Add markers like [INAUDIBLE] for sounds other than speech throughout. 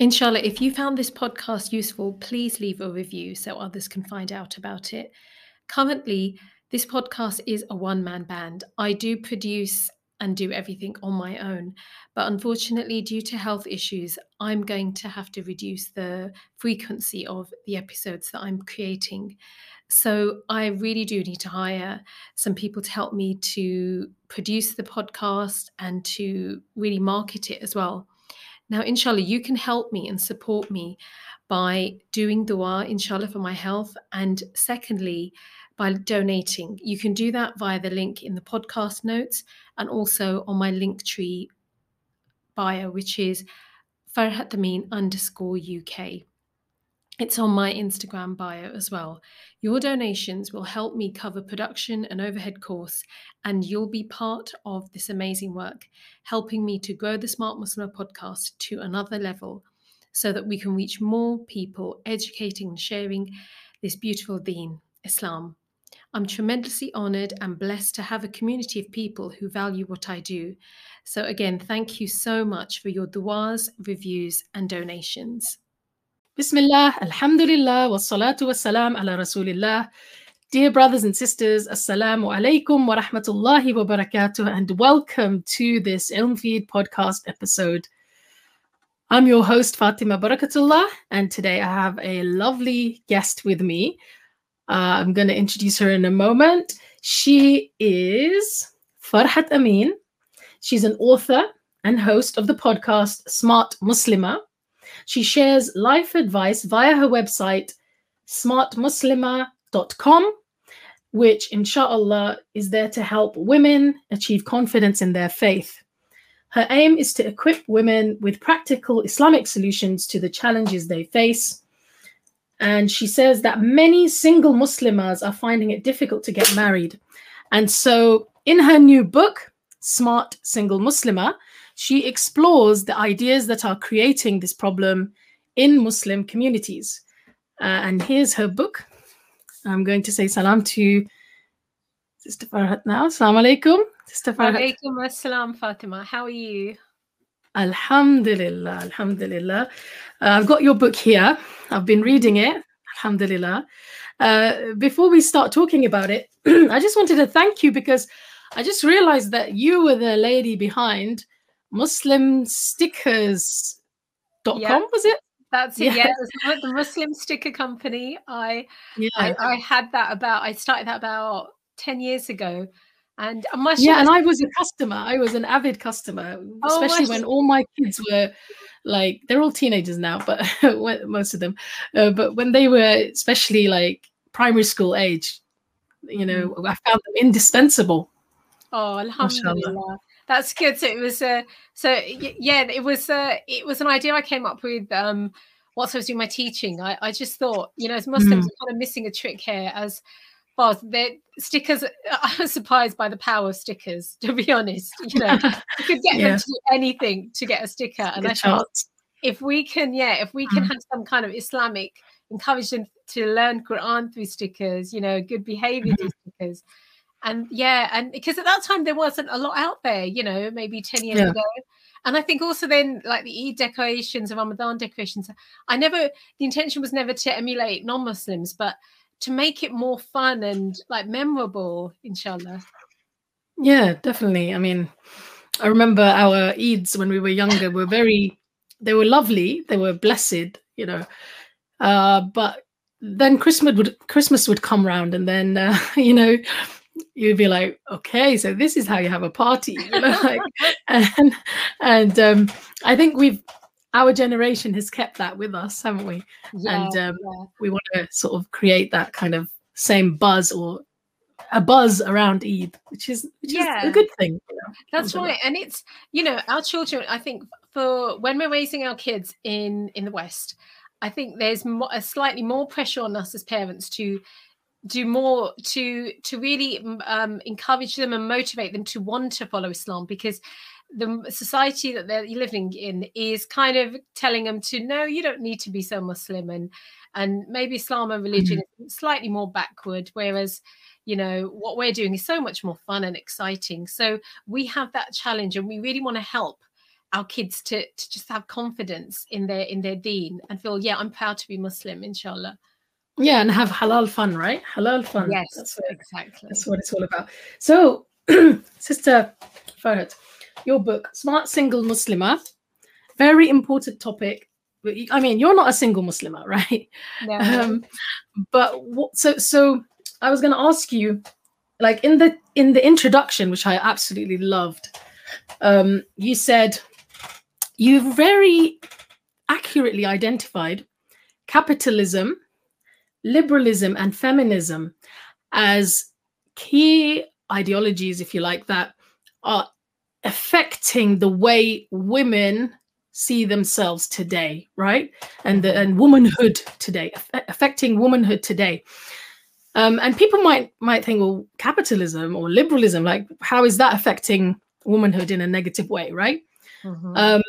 Inshallah, if you found this podcast useful, please leave a review so others can find out about it. Currently, this podcast is a one man band. I do produce and do everything on my own, but unfortunately, due to health issues, I'm going to have to reduce the frequency of the episodes that I'm creating. So, I really do need to hire some people to help me to produce the podcast and to really market it as well. Now, inshallah, you can help me and support me by doing dua, inshallah, for my health. And secondly, by donating. You can do that via the link in the podcast notes and also on my Linktree bio, which is Farhat underscore UK. It's on my Instagram bio as well. Your donations will help me cover production and overhead costs, and you'll be part of this amazing work, helping me to grow the Smart Muslim podcast to another level so that we can reach more people, educating and sharing this beautiful deen, Islam. I'm tremendously honored and blessed to have a community of people who value what I do. So, again, thank you so much for your duas, reviews, and donations. Bismillah, Alhamdulillah, wassalatu wassalam ala Rasulillah. Dear brothers and sisters, Assalamu alaikum wa rahmatullahi wa barakatuh, and welcome to this Ilm Feed podcast episode. I'm your host, Fatima Barkatulla, and today I have a lovely guest with me. Uh, I'm going to introduce her in a moment. She is Farhat Amin. She's an author and host of the podcast Smart Muslima. She shares life advice via her website, smartmuslima.com, which, inshallah, is there to help women achieve confidence in their faith. Her aim is to equip women with practical Islamic solutions to the challenges they face. And she says that many single Muslimas are finding it difficult to get married. And so, in her new book, Smart Single Muslima, she explores the ideas that are creating this problem in Muslim communities. Uh, and here's her book. I'm going to say salam to Sister Farhat now. Assalamu alaikum. Sister Farhat. Alaikum assalam, Fatima. How are you? Alhamdulillah, Alhamdulillah. Uh, I've got your book here. I've been reading it. Alhamdulillah. Uh, before we start talking about it, [CLEARS THROAT] I just wanted to thank you because I just realized that you were the lady behind Muslim stickers.com, Yeah. was it? That's it. Yeah. Yeah, it was like the Muslim sticker company. I, Yeah. I I had that about. I started that about ten years ago, and my yeah, and I was a customer. I was an avid customer, Oh, especially when all my kids were like they're all teenagers now, but [LAUGHS] most of them. Uh, but when they were especially like primary school age, you know, Mm-hmm. I found them indispensable. Oh, alhamdulillah. That's good. So it was uh, so yeah, it was uh, it was an idea I came up with um whilst I was doing my teaching. I, I just thought, you know, as Muslims Mm. are kind of missing a trick here as Boz, the stickers. [LAUGHS] I was surprised by the power of stickers. To be honest, you know, you could get [LAUGHS] Yeah. them to do anything to get a sticker, and Good I thought if we can, yeah, if we can Mm. have some kind of Islamic, encourage them to learn Quran through stickers, you know, good behavior Mm-hmm. stickers. And yeah, and because at that time there wasn't a lot out there, you know, maybe 10 years Yeah. ago. And I think also then like the Eid decorations, the Ramadan decorations, I never, the intention was never to emulate non Muslims, but to make it more fun and like memorable, inshallah. Yeah, definitely. I mean, I remember our Eids when we were younger were very, they were lovely, they were blessed, you know. Uh, but then Christmas would Christmas would come round, and then uh, [LAUGHS] you know you'd be like, okay, so this is how you have a party, you know, [LAUGHS] like, and and um, I think we've our generation has kept that with us, haven't we? Yeah, and um, yeah. we want to sort of create that kind of same buzz or a buzz around Eid, which is which is a good thing. You know? That's right, and it's you know our children. I think for when we're raising our kids in in the West, I think there's mo- a slightly more pressure on us as parents to do more to to really um, encourage them and motivate them to want to follow Islam because the society that they're living in is kind of telling them to no, you don't need to be so Muslim and and maybe Islam and religion is slightly more backward, whereas you know what we're doing is so much more fun and exciting. So we have that challenge, and we really want to help our kids to to just have confidence in their in their deen and feel yeah, I'm proud to be Muslim, inshallah. Yeah, and have halal fun, right? Halal fun. Yes, that's what, exactly. that's what it's all about. So, [CLEARS THROAT] Sister Farhat, your book, Smart Single Muslimah, very important topic. I mean, you're not a single Muslimah, [LAUGHS] right? No. um but what so so i was going to ask you like in the in the introduction which i absolutely loved um you said you very accurately identified capitalism liberalism and feminism as key ideologies if you like that are affecting the way women see themselves today right? And the, and womanhood today affecting womanhood today. Um, and people might might think well capitalism or liberalism like how is that affecting womanhood in a negative way right? Mhm. um,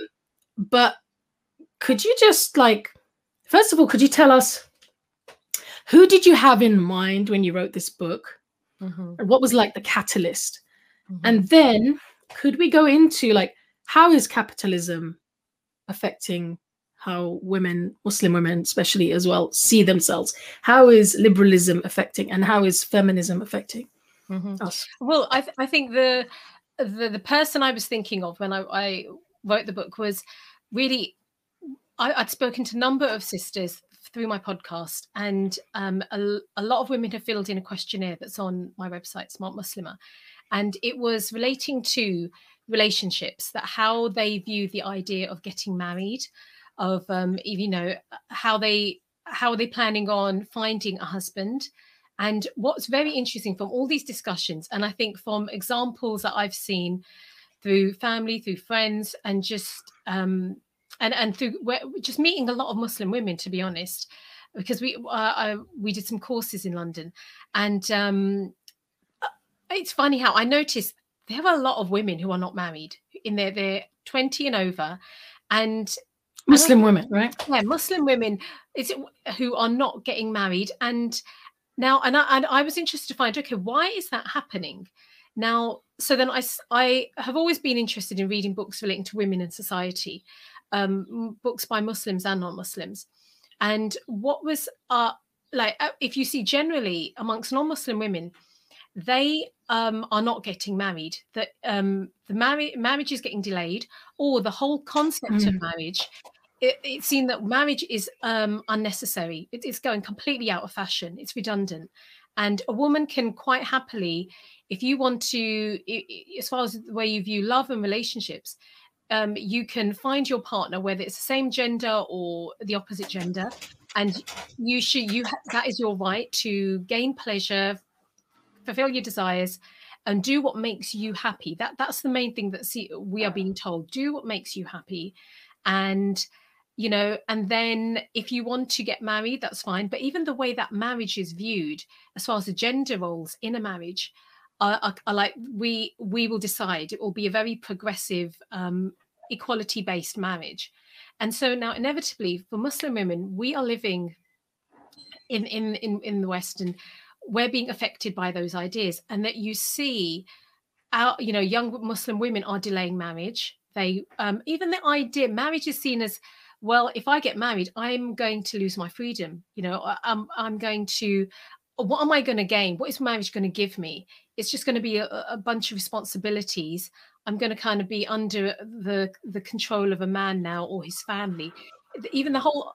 but could you just like first of all could you tell us who did you have in mind when you wrote this book Mhm. and what was like the catalyst Mhm. and then could we go into like how is capitalism affecting how women, Muslim women especially as well, see themselves? How is liberalism affecting and how is feminism affecting Mhm. us? Well, I, th- I think the, the the person I was thinking of when I, I wrote the book was really I, I'd spoken to a number of sisters through my podcast, and um, a, a lot of women have filled in a questionnaire that's on my website, Smart Muslimah, and it was relating to relationships that how they view the idea of getting married, of um, you know how they how are they planning on finding a husband and what's very interesting from all these discussions, and I think from examples that I've seen through family, through friends, and just um, and and through just meeting a lot of Muslim women, to be honest, because we uh, I, we did some courses in London, and um, uh, it's funny how I noticed there are a lot of women who are not married in their their twenty and over, and Muslim women, right? yeah muslim women is it who are not getting married and now and I, and I was interested to find okay why is that happening now so then I, I have always been interested in reading books relating to women in society um books by muslims and non-muslims. And what was uh like uh, if you see generally amongst non-muslim women they um, are not getting married that um, the marri- marriage is getting delayed or the whole concept of Mm. marriage it, it's seen that marriage is um, unnecessary. It, it's going completely out of fashion. It's redundant. And a woman can quite happily if you want to i- i- as far as the way you view love and relationships um, you can find your partner whether it's the same gender or the opposite gender and you should you ha- that is your right to gain pleasure fulfill your desires and do what makes you happy. That that's the main thing that see, we are being told. Do what makes you happy. And you know and then if you want to get married that's fine. But even the way that marriage is viewed as far as the gender roles in a marriage are, are, are like we we will decide. It will be a very progressive um, equality based marriage. And so now inevitably for muslim women we are living in in in, in the west and we're being affected by those ideas and that you see our you know young muslim women are delaying marriage. They um, even the idea marriage is seen as well if i get married i'm going to lose my freedom. You know i'm i'm going to what am i going to gain? What is marriage going to give me it's just going to be a, a bunch of responsibilities i'm going to kind of be under the the control of a man now or his family even the whole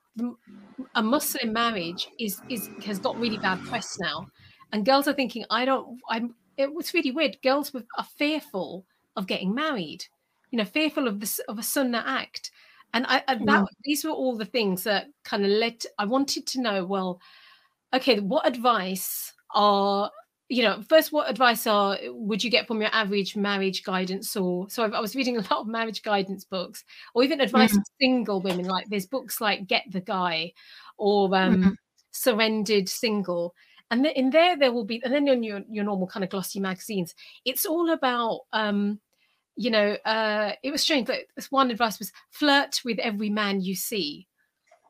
a muslim marriage is is has got really bad press now and girls are thinking i don't i'm it was really weird girls are fearful of getting married you know fearful of this of a sunnah act and I, I that mm. these were all the things that kind of led. To, I wanted to know. Well, okay, what advice are you know first what advice are would you get from your average marriage guidance or so i was reading a lot of marriage guidance books or even advice mm. to single women like there's books like get the guy or um, mm. surrendered single and then in there there will be and then in your, your normal kind of glossy magazines it's all about um you know, uh, it was strange. That one advice was flirt with every man you see,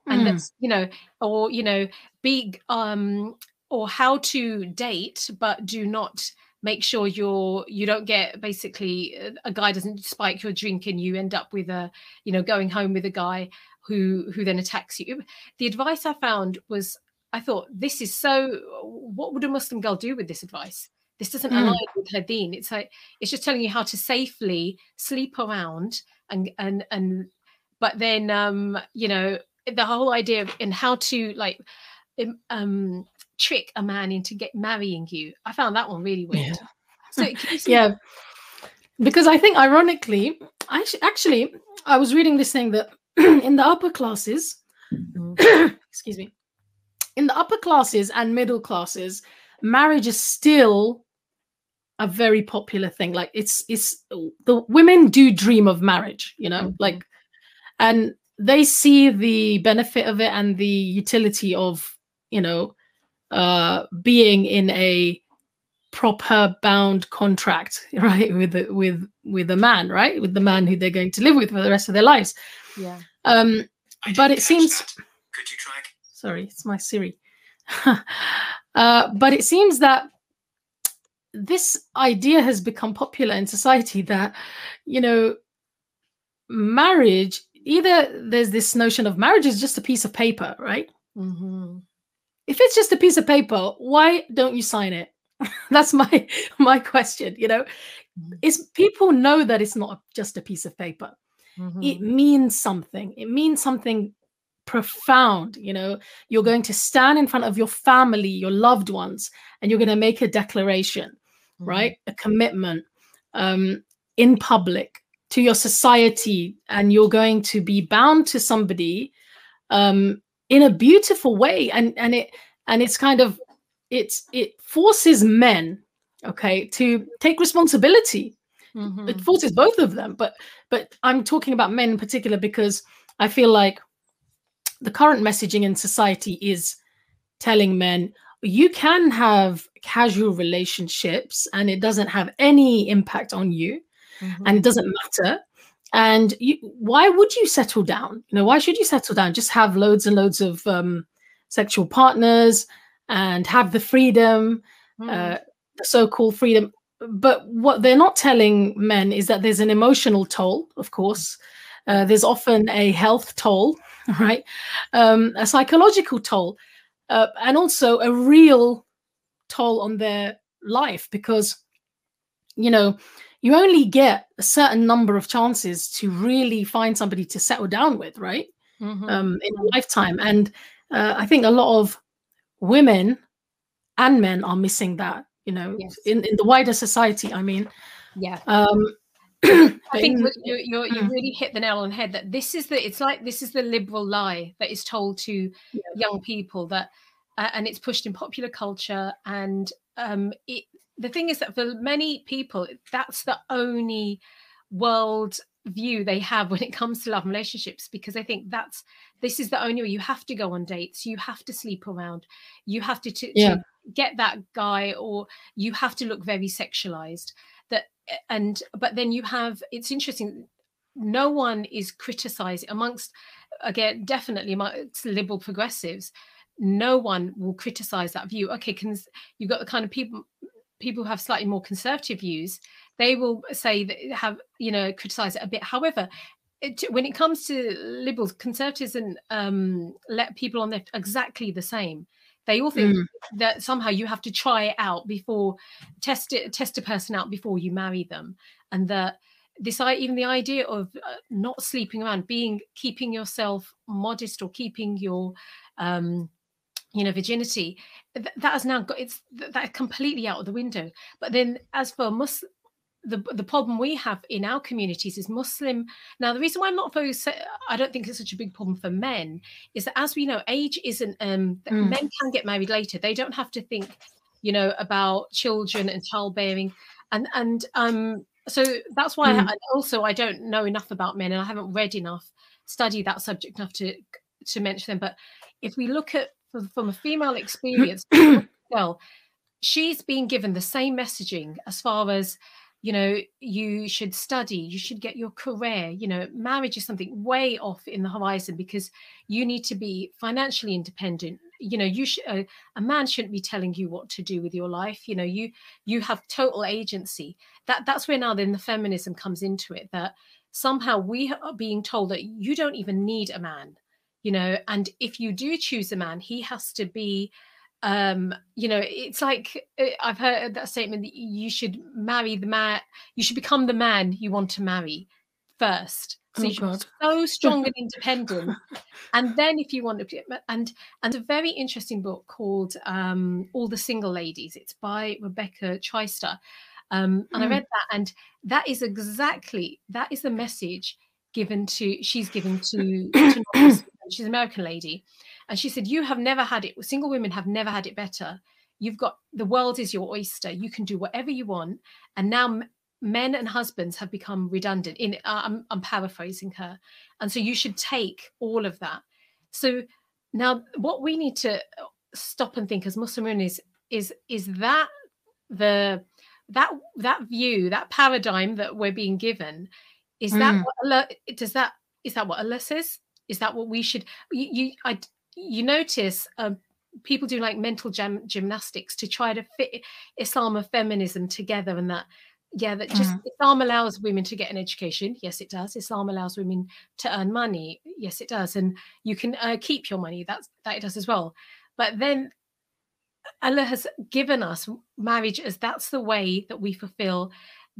and mm. that's you know, or you know, be um, or how to date, but do not make sure you're you don't get basically uh, a guy doesn't spike your drink and you end up with a you know going home with a guy who who then attacks you the advice i found was i thought this is so what would a muslim girl do with this advice this doesn't mm. align with her deen. It's like it's just telling you how to safely sleep around and and and but then um you know the whole idea of and how to like um trick a man into get marrying you. I found that one really weird. Yeah. So [LAUGHS] yeah. Because I think ironically, I actually I was reading this thing that [CLEARS THROAT] in the upper classes, mm. [CLEARS THROAT] excuse me, in the upper classes and middle classes, marriage is still a very popular thing like it's it's the women do dream of marriage you know mm-hmm. like and they see the benefit of it and the utility of you know uh being in a proper bound contract [LAUGHS] right with the, with with a man right? With the man who they're going to live with for the rest of their lives. Yeah. Um but it seems that. could you try sorry it's my siri. [LAUGHS] Uh but it seems that this idea has become popular in society that you know marriage either there's this notion of marriage is just a piece of paper right? Mm-hmm. If it's just a piece of paper why don't you sign it [LAUGHS] that's my my question you know mm-hmm. is people know that it's not just a piece of paper mm-hmm. it means something it means something profound you know you're going to stand in front of your family your loved ones and you're going to make a declaration mm-hmm. right? A commitment um, in public to your society, and you're going to be bound to somebody um, in a beautiful way, and and it and it's kind of it's it forces men, okay, to take responsibility. Mm-hmm. It forces both of them, but but I'm talking about men in particular because I feel like the current messaging in society is telling men you can have casual relationships and it doesn't have any impact on you mm-hmm. and it doesn't matter and you, why would you settle down? You know why should you settle down? Just have loads and loads of um, sexual partners and have the freedom mm. uh, the so-called freedom. But what they're not telling men is that there's an emotional toll of course. Uh, there's often a health toll [LAUGHS] right? Um, a psychological toll uh, and also a real toll on their life because you know you only get a certain number of chances to really find somebody to settle down with right mm-hmm. um, in a lifetime and uh, i think a lot of women and men are missing that you know yes. in, in the wider society i mean yeah um [CLEARS THROAT] I think you you you mm. really hit the nail on the head that this is the it's like this is the liberal lie that is told to yeah. young people that uh, and it's pushed in popular culture and um, it the thing is that for many people that's the only world view they have when it comes to love and relationships because I think that's this is the only way you have to go on dates, you have to sleep around, you have to, to, Yeah. to get that guy, or you have to look very sexualized. That and but then you have it's interesting. No one is criticizing amongst again definitely amongst liberal progressives. No one will criticize that view. Okay, can you've got the kind of people people who have slightly more conservative views they will say that have you know criticize it a bit. However it, when it comes to liberals conservatives and um let people on there exactly the same. They all think Mm. that somehow you have to try it out before test it test a person out before you marry them. And that this even the idea of uh, not sleeping around being keeping yourself modest or keeping your um you know virginity th- that has now got it's th- that completely out of the window. But then as for mus the the problem we have in our communities is muslim. Now the reason why i'm not very i don't think it's such a big problem for men is that as we know age isn't um Mm. men can get married later. They don't have to think you know about children and childbearing. And and um so that's why Mm. I, also i don't know enough about men and i haven't read enough studied that subject enough to to mention them. But if we look at from, from a female experience [CLEARS THROAT] she's been given the same messaging as far as you know you should study you should get your career you know marriage is something way off in the horizon because you need to be financially independent. You know you should uh, a man shouldn't be telling you what to do with your life. You know you you have total agency. That that's where now then the feminism comes into it that somehow we are being told that you don't even need a man you know and if you do choose a man he has to be um you know it's like uh, i've heard that statement that you should marry the man you should become the man you want to marry first. So Oh, you should so strong and [LAUGHS] independent. And then if you want to be- and and a very interesting book called um all the single ladies. It's by rebecca Traister. um and i Mm. read that and that is exactly that is the message given to she's given to, to [COUGHS] she's an american lady and she said you have never had it single women have never had it better. You've got the world is your oyster. You can do whatever you want. And now men and husbands have become redundant in uh, I'm, I'm paraphrasing her. And so you should take all of that. So now what we need to stop and think as muslim women is is is that the that that view that paradigm that we're being given is that Mm. what Allah, does that is that what Allah says is that what we should you you, I, you notice um, people do like mental gym, gymnastics to try to fit islam and feminism together and that yeah that just islam allows women to get an education. Yes it does. Islam allows women to earn money. Yes it does. And you can uh, keep your money. That's that it does as well. But then allah has given us marriage as that's the way that we fulfill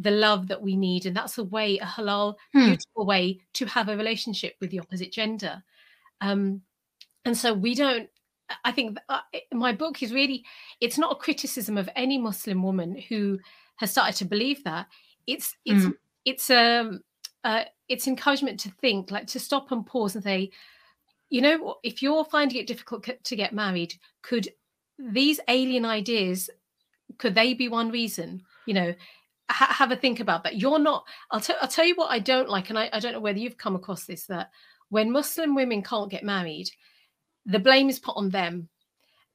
the love that we need and that's a way a halal Hmm. beautiful way to have a relationship with the opposite gender um and so we don't i think uh, my book is really it's not a criticism of any muslim woman who has started to believe that it's it's Mm. it's um uh, it's encouragement to think like to stop and pause and say you know if you're finding it difficult to get married could these alien ideas could they be one reason you know ha- have a think about that. You're not I'll, t- I'll tell you what i don't like and I, I don't know whether you've come across this that when muslim women can't get married the blame is put on them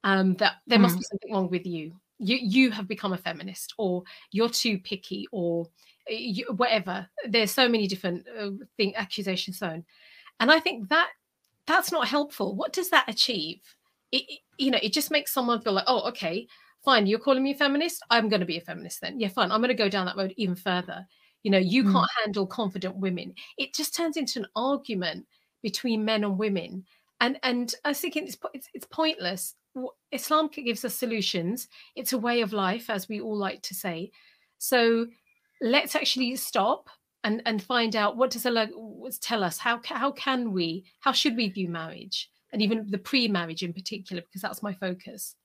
um that there must Mm. be something wrong with you. You you have become a feminist or you're too picky or uh, you, whatever. There's so many different uh, thing accusations thrown. And i think that that's not helpful. What does that achieve? It, it- you know it just makes someone feel like oh okay fine you're calling me a feminist? I'm going to be a feminist then. Yeah fine i'm going to go down that road even further. You know you Mm. can't handle confident women. It just turns into an argument between men and women. And and i was thinking it's it's, it's pointless. Islam gives us solutions. It's a way of life as we all like to say. So let's actually stop and and find out what does allah tell us? How how can we how should we view marriage? And even the pre-marriage in particular because that's my focus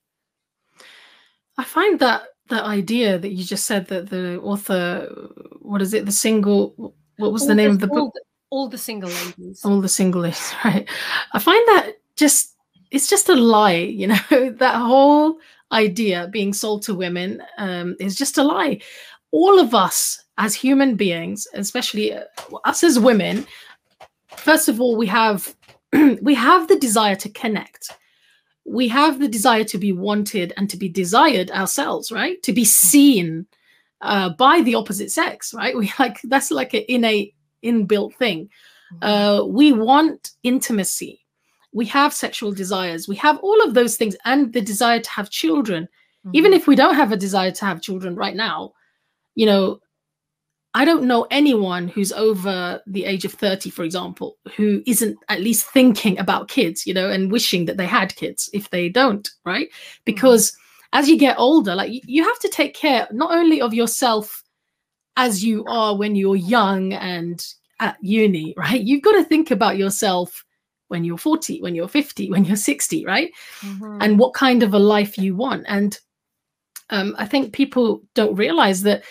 I find that that idea that you just said that the author, what is it, the single, what was the All name of the all book? the, all the single ladies All the single ladies, [LAUGHS] right? I find that just it's just a lie, you know. [LAUGHS] that whole idea being sold to women um, is just a lie. All of us as human beings, especially uh, us as women, first of all, we have [CLEARS THROAT] we have the desire to connect. We have the desire to be wanted and to be desired ourselves, right? To be seen uh, by the opposite sex, right? We [LAUGHS] like that's like an innate inbuilt thing. Mm-hmm. Uh, we want intimacy. We have sexual desires. We have all of those things and the desire to have children. Mm-hmm. Even if we don't have a desire to have children right now, you know, I don't know anyone who's over the age of 30, for example, who isn't at least thinking about kids, you know, and wishing that they had kids if they don't, right? Mm-hmm. Because as you get older, like you have to take care not only of yourself as you are when you're young and at uni, right? You've got to think about yourself when you're 40, when you're 50, when you're 60, right? Mm-hmm. And what kind of a life you want. And um, I think people don't realize that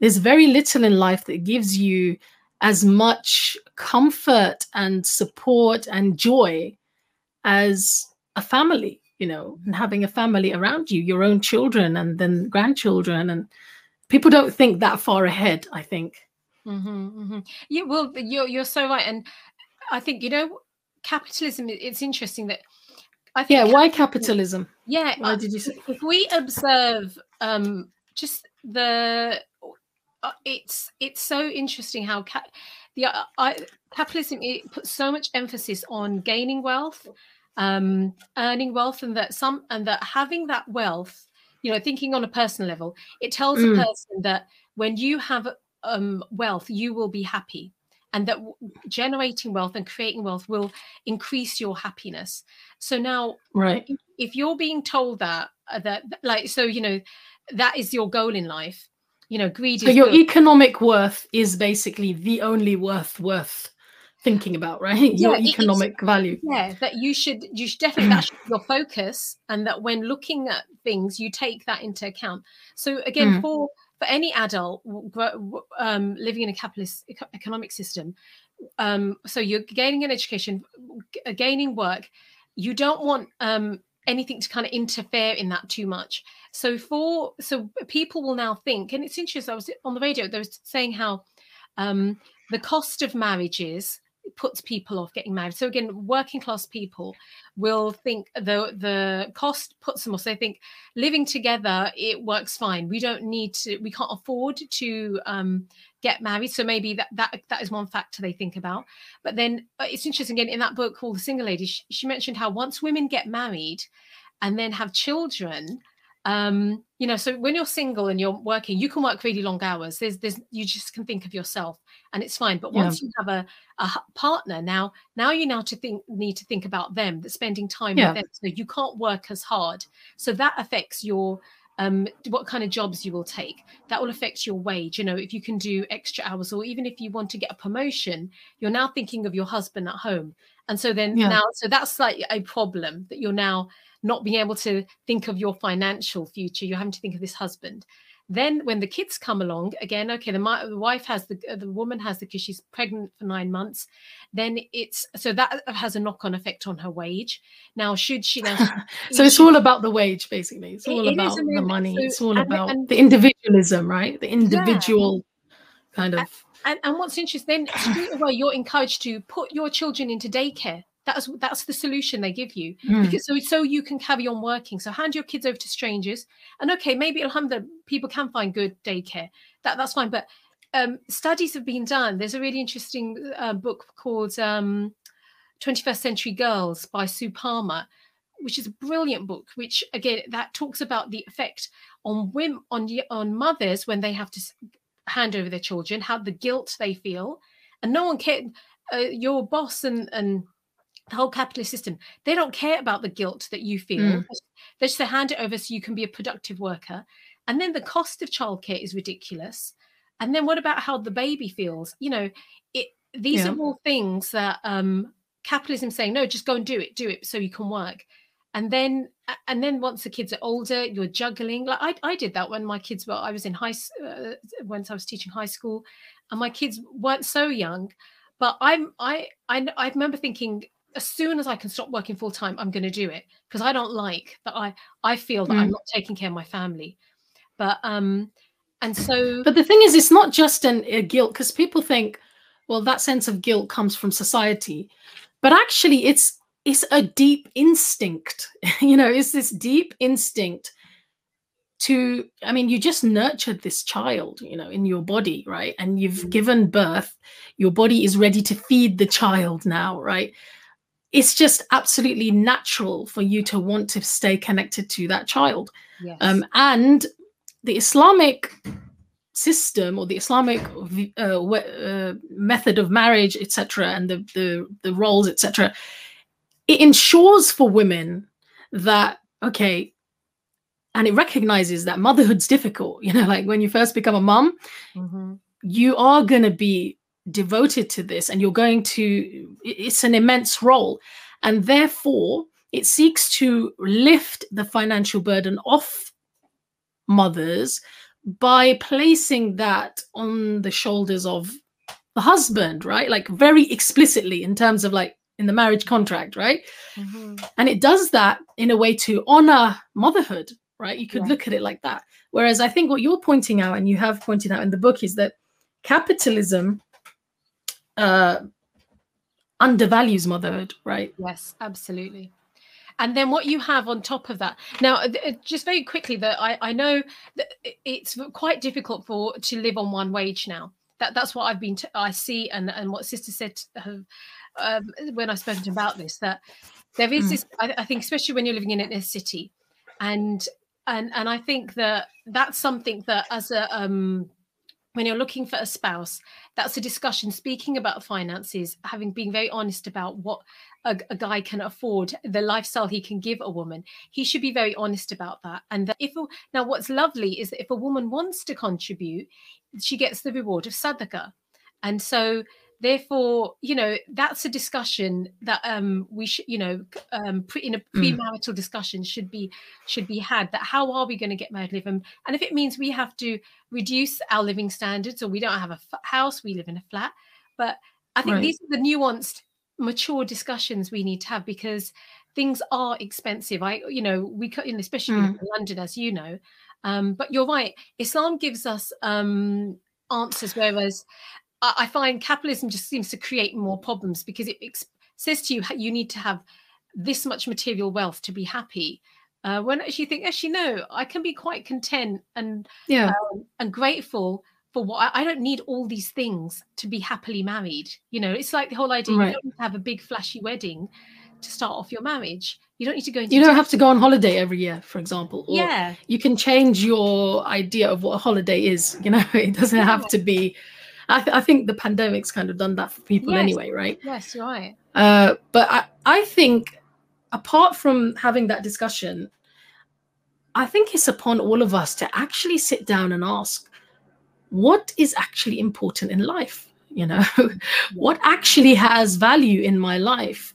there's very little in life that gives you as much comfort and support and joy as a family you know and having a family around you your own children and then grandchildren. And people don't think that far ahead i think. Mm-hmm, mm-hmm. yeah well you're, you're so right. And i think you know capitalism it's interesting that i think yeah why capitalism? Yeah why did you say if we observe um just the it's it's so interesting how ca- the uh, I, capitalism it puts so much emphasis on gaining wealth, um, earning wealth, and that some and that having that wealth, you know, thinking on a personal level, it tells mm. a person that when you have um, wealth, you will be happy, and that w- generating wealth and creating wealth will increase your happiness. So now, right, if, if you're being told that uh, that like so, you know, that is your goal in life you know greed so your good. economic worth is basically the only worth worth thinking about right [LAUGHS] yeah, your economic value yeah that you should you should definitely that should be your focus and that when looking at things you take that into account so again mm. for for any adult um, living in a capitalist economic system um, so you're gaining an education gaining work you don't want um, anything to kind of interfere in that too much. So for so people will now think, and it's interesting. I was on the radio. They was saying how um, the cost of marriages puts people off getting married. So again, working class people will think the the cost puts them off. So they think living together it works fine. We don't need to. We can't afford to um, get married. So maybe that that that is one factor they think about. But then uh, it's interesting again in that book called The Single Lady, she, she mentioned how once women get married and then have children um you know so when you're single and you're working you can work really long hours there's there's you just can think of yourself and it's fine but once yeah. you have a, a partner now now you now to think need to think about them that spending time yeah. with them so you can't work as hard so that affects your um, what kind of jobs you will take that will affect your wage you know if you can do extra hours or even if you want to get a promotion you're now thinking of your husband at home and so then yeah. now so that's like a problem that you're now not being able to think of your financial future. You're having to think of this husband. Then, when the kids come along, again, okay, the, the wife has the uh, the woman has the because she's pregnant for nine months. Then it's so that has a knock on effect on her wage. Now, should she now? [LAUGHS] so it's all about the wage, basically. It's all it about the money. So, it's all and, about and, the individualism, right? The individual yeah. kind of. And, and what's interesting, then straight away you're encouraged to put your children into daycare that's that's the solution they give you. Mm. because so so you can carry on working. So hand your kids over to strangers. And okay maybe alhamdulillah people can find good daycare. That that's fine. But um, studies have been done. There's a really interesting uh, book called um, 21st century girls by sue palmer which is a brilliant book which again that talks about the effect on women on on mothers when they have to hand over their children how the guilt they feel. And no one can uh, your boss and and the whole capitalist system they don't care about the guilt that you feel. Mm. they just hand it over so you can be a productive worker. And then the cost of childcare is ridiculous. And then what about how the baby feels? You know it these yeah. are all things that um capitalism saying no just go and do it do it so you can work. And then and then once the kids are older you're juggling. Like i, I did that when my kids were i was in high uh, once i was teaching high school and my kids weren't so young but i'm i i, I remember thinking as soon as I can stop working full time, I'm going to do it because I don't like that. I I feel that mm. I'm not taking care of my family. But um, and so but the thing is it's not just an, a guilt because people think well that sense of guilt comes from society but actually it's it's a deep instinct [LAUGHS] you know it's this deep instinct to i mean you just nurtured this child you know in your body right and you've mm. given birth your body is ready to feed the child now right it's just absolutely natural for you to want to stay connected to that child yes. um, and the islamic system or the islamic uh, uh, method of marriage etc and the, the the roles etc it ensures for women that okay and it recognizes that motherhood's difficult [LAUGHS] you know like when you first become a mom mm-hmm. you are going to be devoted to this and you're going to it's an immense role. And therefore it seeks to lift the financial burden off mothers by placing that on the shoulders of the husband right? Like very explicitly in terms of like in the marriage contract right? Mm-hmm. and it does that in a way to honor motherhood right? You could yeah. look at it like that. Whereas i think what you're pointing out and you have pointed out in the book is that capitalism uh, undervalues motherhood, right? Yes, absolutely. And then what you have on top of that. Now, uh, just very quickly, that I, I know that it's quite difficult for to live on one wage now. That that's what I've been. T- I see, and and what Sister said um, when I spoke about this. That there is mm. this. I, I think, especially when you're living in a city, and and and I think that that's something that as a um when you're looking for a spouse that's a discussion speaking about finances having been very honest about what a, a, guy can afford the lifestyle he can give a woman. He should be very honest about that. And that if now what's lovely is that if a woman wants to contribute she gets the reward of sadaqah and so therefore you know that's a discussion that um we should you know um pre- in a mm. premarital mm. discussion should be should be had that how are we going to get married live and, and if it means we have to reduce our living standards or we don't have a f- house we live in a flat but i think right. these are the nuanced mature discussions we need to have because things are expensive i you know we in especially mm. in london as you know um but you're right islam gives us um answers whereas I find capitalism just seems to create more problems because it ex- says to you you need to have this much material wealth to be happy. Uh, when actually you think actually no, I can be quite content and yeah um, and grateful for what I, I, don't need all these things to be happily married. You know, it's like the whole idea right. you don't have a big flashy wedding to start off your marriage. You don't need to go into You don't have to go on holiday every year, for example. yeah. You can change your idea of what a holiday is. You know, [LAUGHS] it doesn't yeah. have to be I, th- I think the pandemic's kind of done that for people yes. anyway, right? Yes, right. Uh, but I, I think apart from having that discussion, I think it's upon all of us to actually sit down and ask, what is actually important in life? You know, [LAUGHS] what actually has value in my life?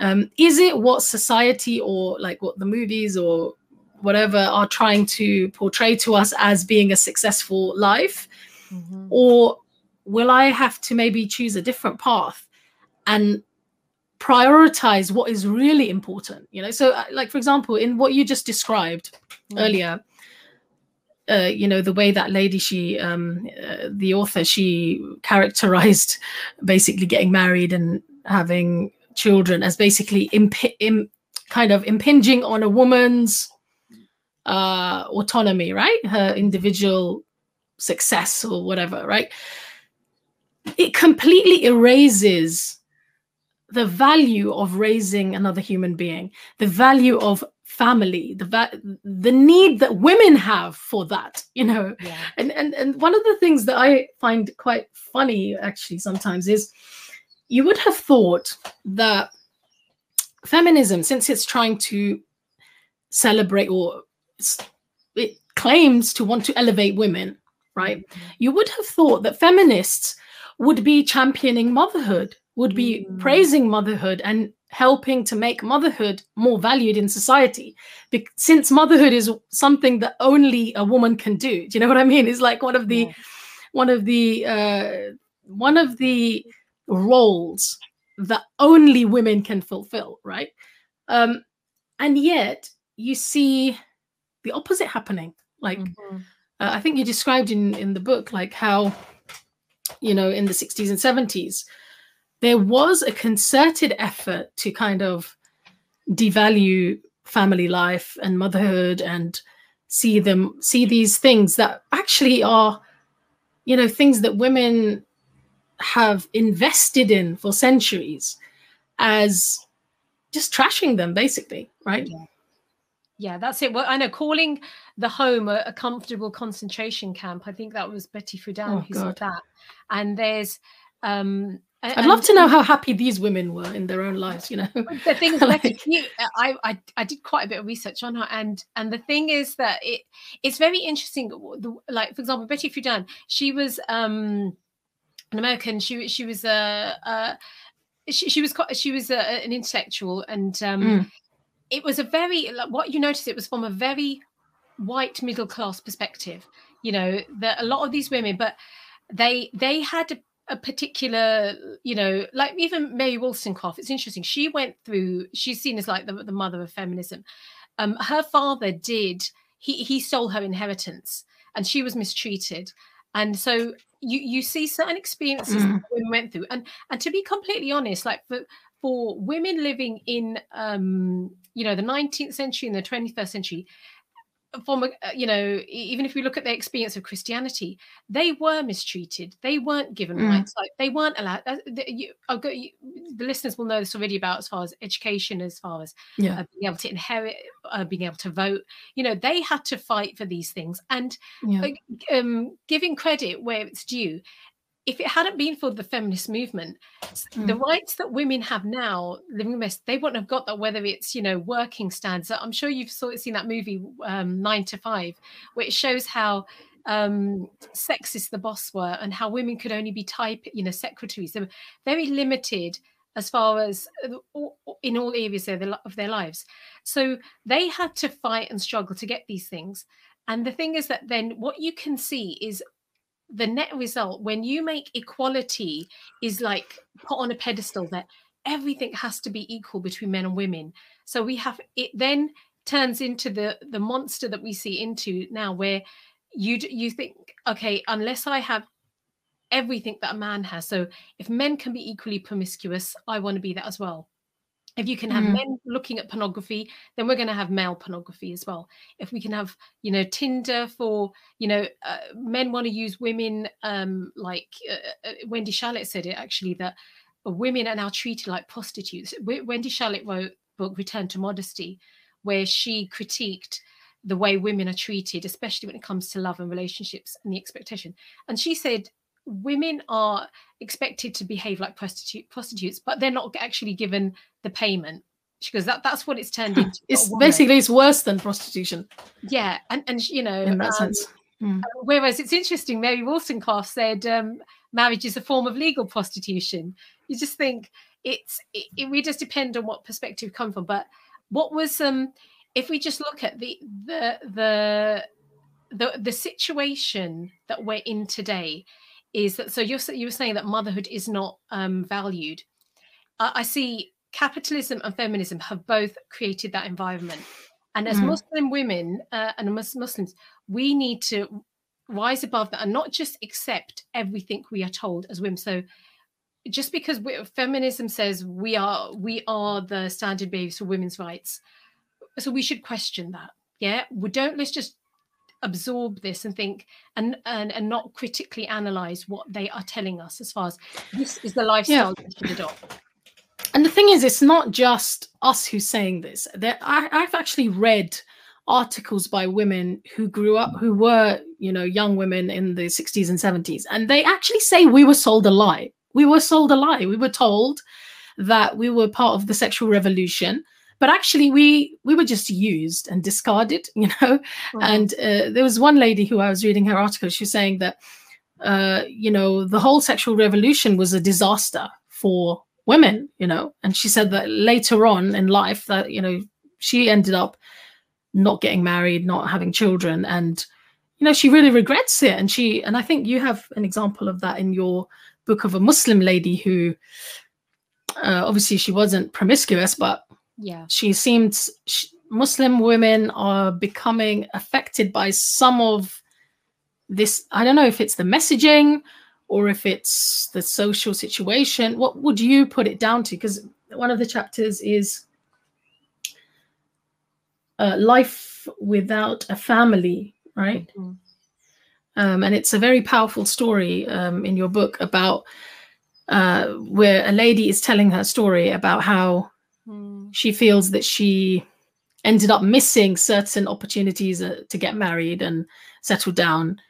Um, is it what society or like what the movies or whatever are trying to portray to us as being a successful life? Mm-hmm. Or will I have to maybe choose a different path and prioritize what is really important? You know, so uh, like for example, in what you just described mm. earlier, uh, you know, the way that lady, she, um, uh, the author, she characterized basically getting married and having children as basically imp- Im- kind of impinging on a woman's uh, autonomy, right? Her individual success or whatever, right? It completely erases the value of raising another human being, the value of family, the va- the need that women have for that, [LAUGHS] you know. Yeah. And and and one of the things that I find quite funny actually sometimes is you would have thought that feminism, since it's trying to celebrate or it claims to want to elevate women, right? Mm-hmm. You would have thought that feminists would be championing motherhood, would be mm. praising motherhood and helping to make motherhood more valued in society. Be- since motherhood is something that only a woman can do. Do you know what I mean? It's like one of the yeah. one of the uh, one of the roles that only women can fulfill, right? Um, and yet you see the opposite happening. Like mm-hmm. uh, I think you described in in the book like how, you know, in the 60s and 70s, there was a concerted effort to kind of devalue family life and motherhood and see them see these things that actually are you know things that women have invested in for centuries as just trashing them basically right? Yeah, yeah that's it. Well i know calling the home a, a comfortable concentration camp i think that was betty friedan Oh, who said that. And there's um i'd love to know how happy these women were in their own lives you know? [LAUGHS] The thing [LAUGHS] is Like- I, I I did quite a bit of research on her and and the thing is that it it's very interesting the, like for example Betty Friedan she was um an American. She she was a uh, she, she was quite, she was a, an intellectual and um Mm. It was a very like, what you notice it was from a very white middle class perspective you know that a lot of these women but they they had a, a particular you know like even mary wollstonecraft it's interesting she went through she's seen as like the, the mother of feminism. Um her father did he he stole her inheritance and she was mistreated. And so you you see certain experiences Mm. that women went through. And and to be completely honest like for for women living in um you know the 19th century and the 21st century from a, uh, you know even if we look at their experience of christianity they were mistreated. They weren't given Mm. rights. Like they weren't allowed uh, the, you, go, you, the listeners will know this already about as far as education as far as yeah. uh, being able to inherit uh, being able to vote. You know they had to fight for these things. And yeah. like, um, giving credit where it's due. If it hadn't been for the feminist movement, s- the rights that women have now, living West, they wouldn't have got that. Whether it's you know working standards, I'm sure you've sort of seen that movie um, Nine to Five, where it shows how um sexist the boss were and how women could only be type you know secretaries. They were very limited as far as uh, in all areas of their, li- of their lives. So they had to fight and struggle to get these things. And the thing is that then what you can see is the net result when you make equality is like put on a pedestal that everything has to be equal between men and women. So we have it then turns into the the monster that we see into now where you you think okay unless I have everything that a man has so if men can be equally promiscuous I want to be that as well if you can have Mm. men looking at pornography then we're going to have male pornography as well. If we can have you know tinder for you know uh, men want to use women um like uh, uh, wendy Shalit said it actually that women are now treated like prostitutes. Wendy Shalit wrote book return to modesty where she critiqued the way women are treated especially when it comes to love and relationships and the expectation. And she said women are expected to behave like prostitute prostitutes but they're not actually given the payment she goes that that's what it's turned into it's basically it's worse than prostitution. Yeah and and you know in that um, sense. Mm. whereas it's interesting mary wollstonecraft said um, marriage is a form of legal prostitution. You just think it's it, it we just depend on what perspective come from but what was um if we just look at the the the the, the situation that we're in today is that so you're you were saying that motherhood is not um valued I I see capitalism and feminism have both created that environment. And as Mm. Muslim women uh, and Mus- Muslims, we need to rise above that and not just accept everything we are told as women. So just because feminism says we are we are the standard bearers for women's rights, so we should question that. Yeah, we don't let's just absorb this and think and and, and not critically analyze what they are telling us as far as this is the lifestyle we should adopt. And the thing is, it's not just us who's saying this. There, I, I've actually read articles by women who grew up, who were, you know, young women in the 60s and 70s, and they actually say we were sold a lie. We were sold a lie. We were told that we were part of the sexual revolution, but actually we we were just used and discarded, [LAUGHS] you know. And uh, there was one lady who I was reading her article. She was saying that, uh, you know, the whole sexual revolution was a disaster for women, you know. And she said that later on in life, that you know, she ended up not getting married, not having children, and you know, she really regrets it. And she, and I think you have an example of that in your book of a Muslim lady who, uh, obviously, she wasn't promiscuous, but yeah she seemed sh Muslim women are becoming affected by some of this i don't know if it's the messaging or if it's the social situation what would you put it down to because one of the chapters is uh, life without a family right mm-hmm. um, and it's a very powerful story um, in your book about uh, where a lady is telling her story about how mm. She feels that she ended up missing certain opportunities uh, to get married and settle down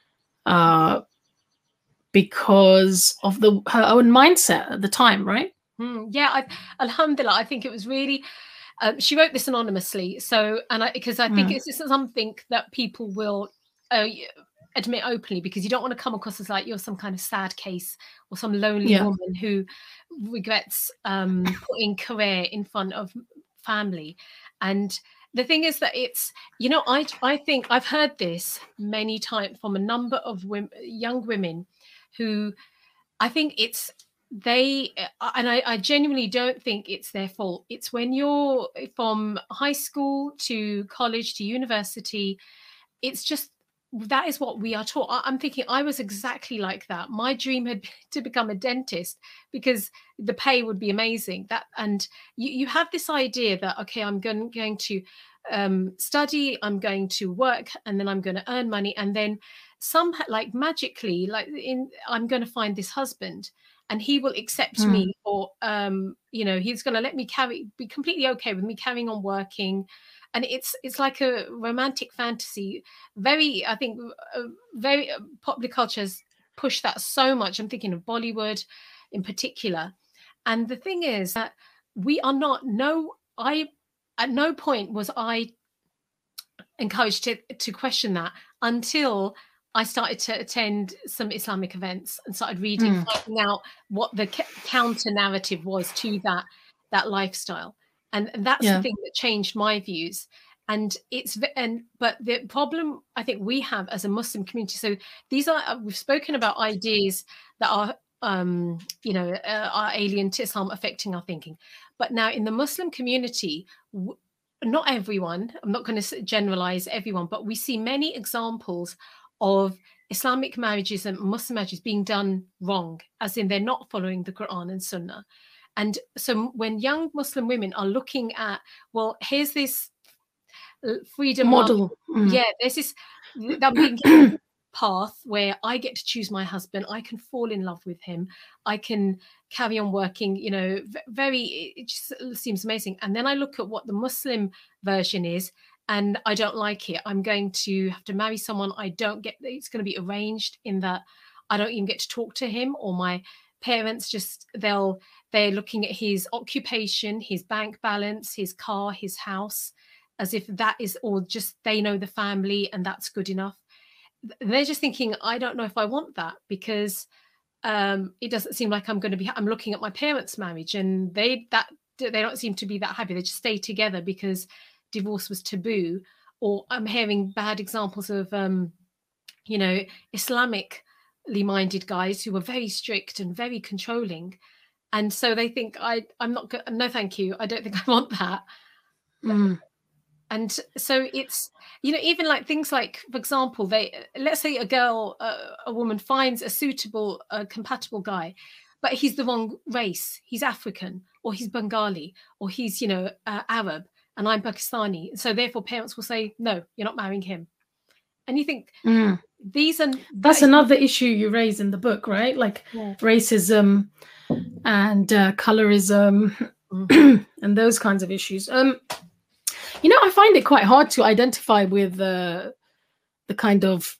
uh, because of the her own mindset at the time, right? Mm, yeah, I, Alhamdulillah, I think it was really. Um, she wrote this anonymously, so and I because I think mm. it's, it's something that people will uh, admit openly because you don't want to come across as like you're some kind of sad case or some lonely yeah. woman who regrets um, putting career in front of family. And the thing is that it's you know i i think i've heard this many times from a number of women, young women who i think it's they uh, and I, I genuinely don't think it's their fault. It's when you're from high school to college to university it's just that is what we are taught. I'm thinking i was exactly like that. My dream had been [LAUGHS] to become a dentist because the pay would be amazing. That and you, you have this idea that okay i'm going, going to um, study i'm going to work and then i'm going to earn money and then some like magically like in i'm going to find this husband and he will accept mm. me or um you know he's going to let me carry be completely okay with me carrying on working and it's it's like a romantic fantasy. Very i think uh, very uh, popular culture has pushed that so much. I'm thinking of bollywood in particular. And the thing is that we are not no i at no point was i encouraged to to question that until I started to attend some Islamic events and started reading, mm. finding out what the counter narrative was to that that lifestyle and, and that's yeah. the thing that changed my views. And it's and but the problem i think we have as a muslim community so these are uh, we've spoken about ideas that are um you know uh, are alien to islam affecting our thinking. But now in the muslim community w- not everyone i'm not going to generalize everyone but we see many examples of islamic marriages and muslim marriages being done wrong as in they're not following the quran and sunnah and so when young Muslim women are looking at, well, here's this freedom model. mm. Yeah, there's this [CLEARS THROAT] that being path where I get to choose my husband. I can fall in love with him. I can carry on working. You know, very. It just seems amazing. And then I look at what the Muslim version is, and I don't like it. I'm going to have to marry someone I don't get. It's going to be arranged in that I don't even get to talk to him, or my parents just they'll they're looking at his occupation, his bank balance, his car, his house, as if that is all just they know the family and that's good enough. They're just thinking, I don't know if I want that because um, it doesn't seem like I'm going to be. I'm looking at my parents' marriage and they that they don't seem to be that happy. They just stay together because divorce was taboo. Or I'm hearing bad examples of, um, you know, Islamically minded guys who were very strict and very controlling and so they think I I'm not good. No, thank you. I don't think [LAUGHS] I want that. Mm. And so it's you know even like things like for example they let's say a girl uh, a woman finds a suitable uh, compatible guy, but he's the wrong race. He's African or he's Bengali or he's you know uh, Arab and I'm Pakistani. So therefore parents will say no, you're not marrying him. And you think mm. These are that's that another issue you raise in the book, right? Like yeah. racism and uh, colorism mm-hmm. [CLEARS THROAT] and those kinds of issues. Um, you know, I find it quite hard to identify with uh, the kind of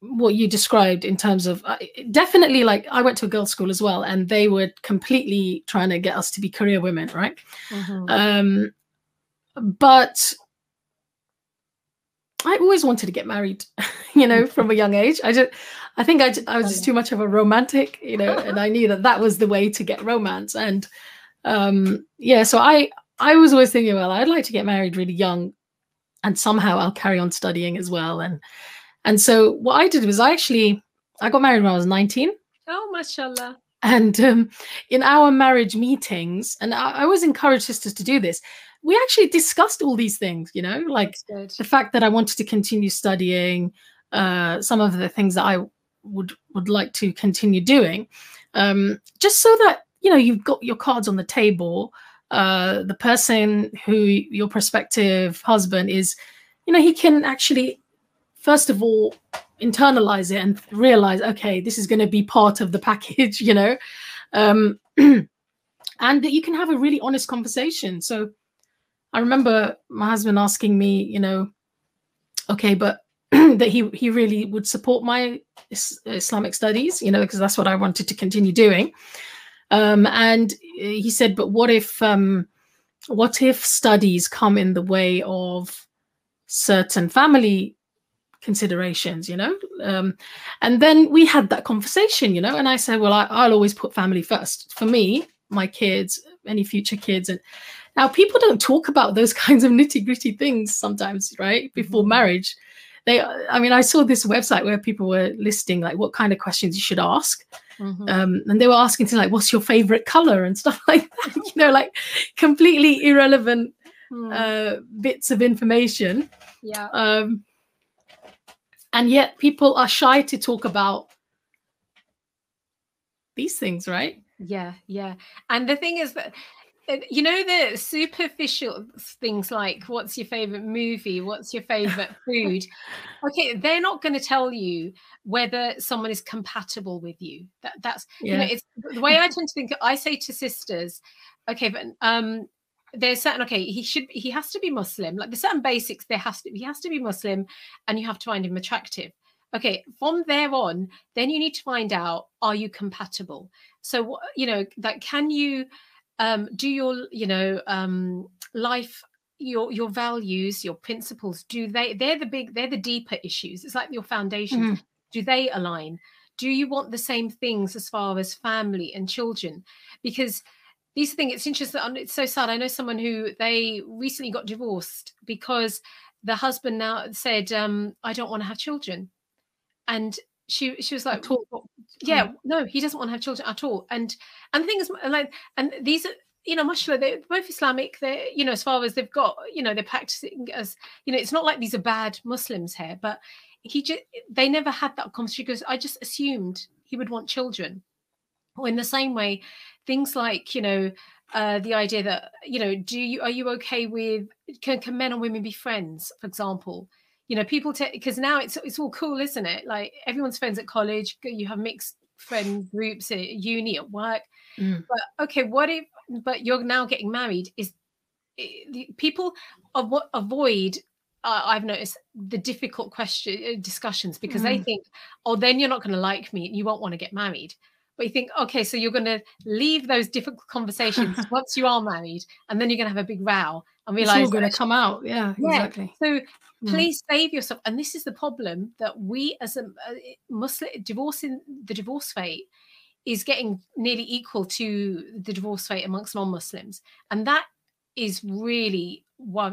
what you described in terms of uh, definitely like I went to a girls' school as well, and they were completely trying to get us to be career women, right? Mm-hmm. Um, but I always wanted to get married, [LAUGHS] you know, from a young age. I just, I think I, I was just too much of a romantic, you know, and I knew that that was the way to get romance. And um, yeah, so I, I was always thinking, well, I'd like to get married really young, and somehow I'll carry on studying as well. And and so what I did was I actually I got married when I was nineteen. Oh, mashallah. And um, in our marriage meetings, and I, I always encourage sisters to do this we actually discussed all these things, you know, like the fact that I wanted to continue studying, uh, some of the things that I would would like to continue doing, um, just so that you know you've got your cards on the table. Uh, the person who your prospective husband is, you know, he can actually, first of all, internalize it and realize, okay, this is going to be part of the package, [LAUGHS] you know, um, [CLEARS THROAT] and that you can have a really honest conversation. So, I remember my husband asking me, you know, okay, but [CLEARS THROAT] that he he really would support my Islamic studies, you know, because that's what I wanted to continue doing. Um, and he said, but what if um, what if studies come in the way of certain family considerations, you know? Um, and then we had that conversation, you know, and I said, well, I, I'll always put family first. For me, my kids, any future kids, and now, people don't talk about those [LAUGHS] kinds of nitty gritty things sometimes, right? Before mm-hmm. marriage. They, I mean, I saw this website where people were listing like what kind of questions you should ask. Mm-hmm. Um, and they were asking things like, what's your favorite color and stuff [LAUGHS] like that, you know, like completely irrelevant mm. uh, bits of information. Yeah. Um, and yet people are shy to talk about these things, right? Yeah, yeah. And the thing is that you know the superficial things like what's your favorite movie? What's your favorite [LAUGHS] food? Okay they're not going to tell you whether someone is compatible with you. That that's yeah. you know it's the way i [LAUGHS] tend to think i say to sisters okay but um there's certain okay he should he has to be muslim. Like the certain basics there has to he has to be muslim and you have to find him attractive. Okay from there on then you need to find out are you compatible? So you know that can you um, do your you know um, life your your values your principles do they they're the big they're the deeper issues. It's like your foundation mm-hmm. do they align? Do you want the same things as far as family and children? Because these things it's interesting it's so sad. I know someone who they recently got divorced because the husband now said um, i don't want to have children. And she she was like yeah mm. no he doesn't want to have children at all. And and the thing is like and these are you know mashallah they're both islamic they're you know as far as they've got you know they're practicing as you know it's not like these are bad muslims here but he just they never had that conversation because i just assumed he would want children. Or in the same way things like you know uh, the idea that you know do you are you okay with can, can men and women be friends? for example you know people take because now it's it's all cool isn't it like everyone's friends at college you have mixed friend groups at uni at work mm. but okay what if but you're now getting married is people avo- avoid uh, I've noticed the difficult question uh, discussions because mm. they think, oh, then you're not going to like me and you won't want to get married. But you think, okay, so you're going to leave those difficult conversations [LAUGHS] once you are married, and then you're going to have a big row and realize it's all going to come out. Yeah, yeah, exactly. So Mm. please save yourself and this is the problem that we as a, a muslim divorcing the divorce rate is getting nearly equal to the divorce rate amongst non-muslims and that is really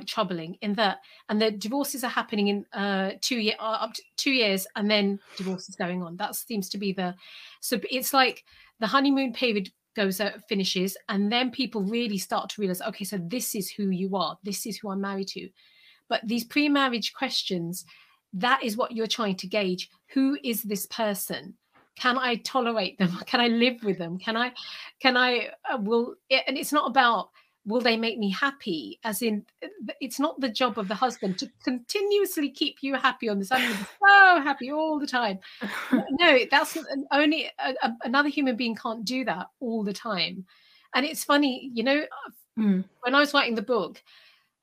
troubling in that and the divorces are happening in uh two year uh, up to two years and then divorce is going on that seems to be the so it's like the honeymoon period goes uh, finishes and then people really start to realize okay so this is who you are this is who i'm married to but these pre marriage questions, that is what you're trying to gauge. Who is this person? Can I tolerate them? [LAUGHS] Can I live with them? Can I, can I, uh, will, and it's not about, will they make me happy as in it's not the job of the husband to continuously keep you happy on this [LAUGHS] i'm so happy all the time no that's only a, a, another human being can't do that all the time and it's funny you know mm. when i was writing the book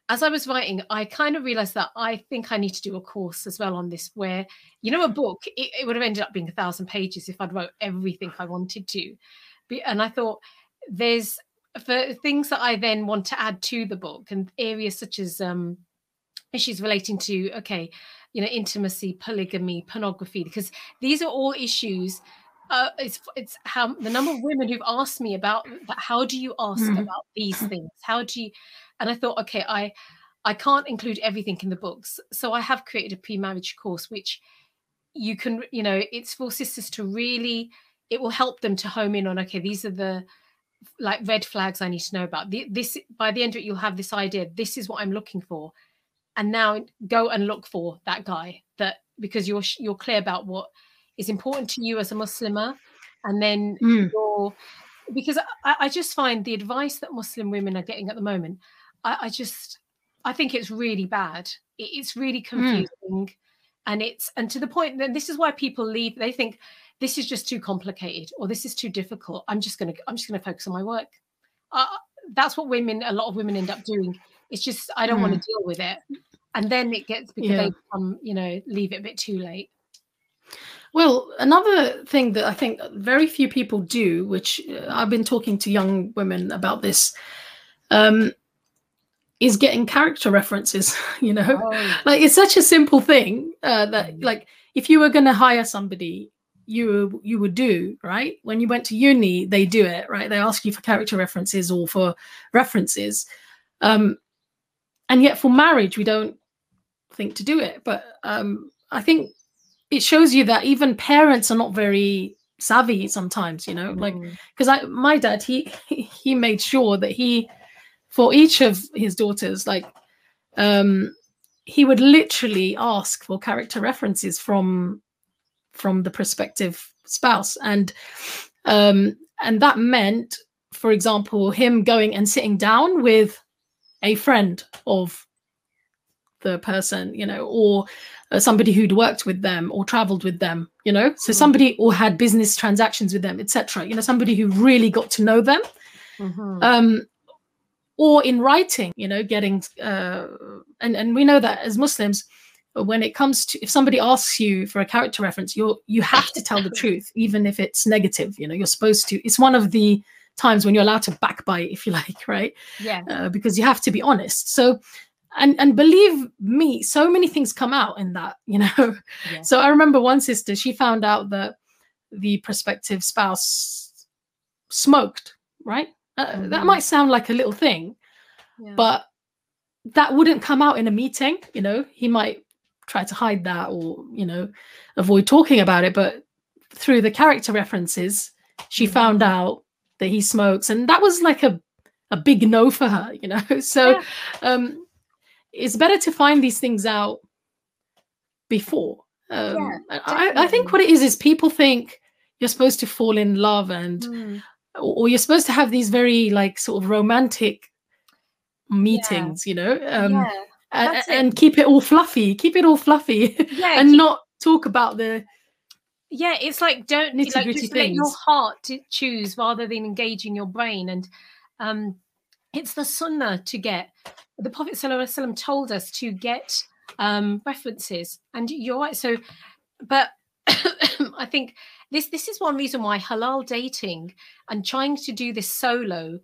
as I was writing, I kind of realized that I think I need to do a course as well on this, where, you know, a book, it, it would have ended up being a thousand pages if I'd wrote everything I wanted to. And I thought there's for things that I then want to add to the book and areas such as um, issues relating to, okay, you know, intimacy, polygamy, pornography, because these are all issues uh, it's it's how the number of women who've asked me about. How do you ask mm-hmm. about these things? How do you? and i thought okay i i can't include everything in the books so i have created a pre-marriage course which you can you know it's for sisters to really it will help them to home in on okay these are the like red flags i need to know about the, this by the end of it you'll have this idea this is what i'm looking for and now go and look for that guy that because you're you're clear about what is important to you as a Muslimah, and then Mm. you're because I, I just find the advice that Muslim women are getting at the moment, I, I just I think it's really bad. It, it's really confusing, and it's and to the point that this is why people leave. They think this is just too complicated or this is too difficult. I'm just gonna I'm just gonna focus on my work. Uh, that's what women a lot of women end up doing. It's just I don't want to deal with it, and then it gets because Yeah. they become you know leave it a bit too late. Well, another thing that I think very few people do, which uh, I've been talking to young women about this, um, is getting character references. [LAUGHS] You know, Oh. like it's such a simple thing uh, that, like, if you were going to hire somebody, you you would do right when you went to uni. They do it right. They ask you for character references or for references, um, and yet for marriage we don't think to do it. But um, I think it shows you that even parents are not very savvy sometimes you know like Mm. because i my dad he [LAUGHS] he made sure that he for each of his daughters like um he would literally ask for character references from from the prospective spouse. And um and that meant for example him going and sitting down with a friend of the person you know or uh, somebody who'd worked with them or traveled with them you know? So somebody or had business transactions with them etc you know somebody who really got to know them. Mhm. um or in writing you know getting uh and and we know that as muslims when it comes to if somebody asks you for a character reference you're you have to tell the truth even if it's negative you know you're supposed to it's one of the times when you're allowed to backbite if you like [LAUGHS] right yeah. uh, because you have to be honest so and and believe me so many things come out in that [LAUGHS] you know Yeah. so i remember one sister she found out that the prospective spouse smoked right uh, that Mhm. might sound like a little thing yeah. but that wouldn't come out in a meeting you know he might try to hide that or you know avoid talking about it but through the character references she Mhm. found out that he smokes and that was like a a big no for her you know [LAUGHS] so Yeah. um it's better to find these things out before um Yeah, I, I think what it is is people think you're supposed to fall in love and Mm. or you're supposed to have these very like sort of romantic meetings you know um yeah. A- that's a- it. and keep it all fluffy keep it all fluffy Yeah, [LAUGHS] and keep- not talk about the yeah it's like don't like just let your heart to choose rather than engaging your brain and um it's the sunnah to get the prophet sallallahu alaihi wasallam told us to get um references and you're right so but [COUGHS] i think this this is one reason why halal dating and trying to do this solo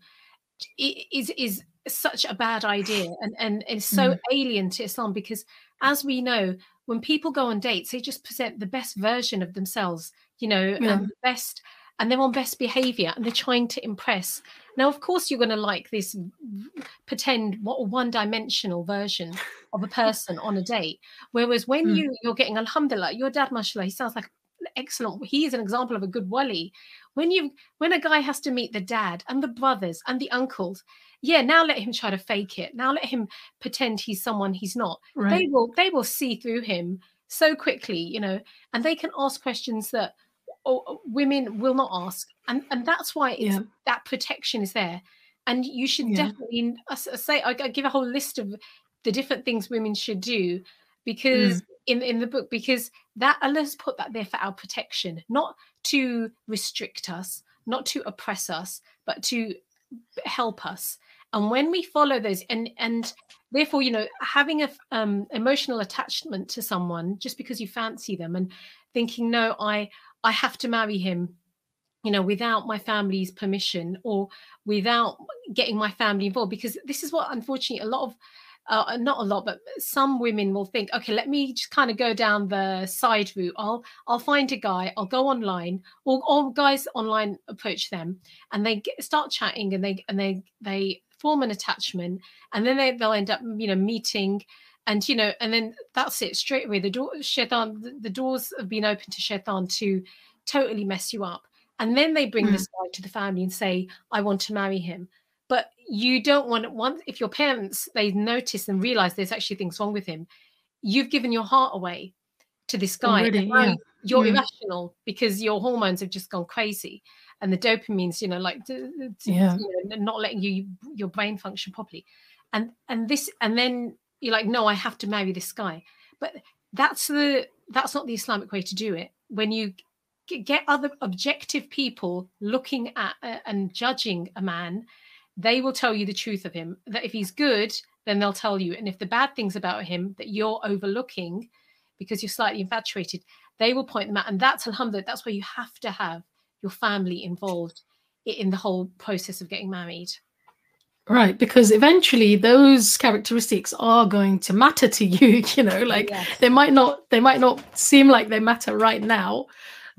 is is such a bad idea and and is so Mm. alien to islam because as we know when people go on dates they just present the best version of themselves you know Yeah. and the best and they're on best behavior and they're trying to impress now of course you're going to like this pretend what one dimensional version of a [LAUGHS] person on a date whereas when Mm. you you're getting alhamdulillah your dad mashallah he sounds like excellent he is an example of a good wali when you when a guy has to meet the dad and the brothers and the uncles yeah now let him try to fake it now let him pretend he's someone he's not they will they will see through him so quickly you know and they can ask questions that oh, women will not ask and and that's why it's Yeah. that protection is there and you should Yeah. definitely I I say I, I give a whole list of the different things women should do because Mm. in in the book because that Allah's put that there for our protection not to restrict us not to oppress us but to help us and when we follow those and and therefore you know having a um emotional attachment to someone just because you fancy them and thinking no i i have to marry him you know without my family's permission or without getting my family involved because this is what unfortunately a lot of uh, not a lot but some women will think okay let me just kind of go down the side route. I'll i'll find a guy i'll go online or, or guys online approach them and they get, start chatting and they and they they form an attachment and then they, they'll end up you know meeting and you know and then that's it straight away the door shaitan the, the doors have been open to shaitan to totally mess you up and then they bring Mm. this guy to the family and say i want to marry him but you don't want once if your parents they notice and realize there's actually things wrong with him you've given your heart away to this guy. Already, yeah. You're Mm. irrational because your hormones have just gone crazy, and the dopamine's, you know, like d- d- Yeah. you know, not letting you your brain function properly, and and this and then you're like, no, I have to marry this guy, but that's the that's not the Islamic way to do it. When you get other objective people looking at uh, and judging a man, they will tell you the truth of him. That if he's good, then they'll tell you, and if the bad things about him that you're overlooking because you're slightly infatuated, they will point them out. And that's alhamdulillah, that's where you have to have your family involved in the whole process of getting married. Right, because eventually those characteristics are going to matter to [LAUGHS] you, you know, like Yes. they might not they might not seem like they matter right now.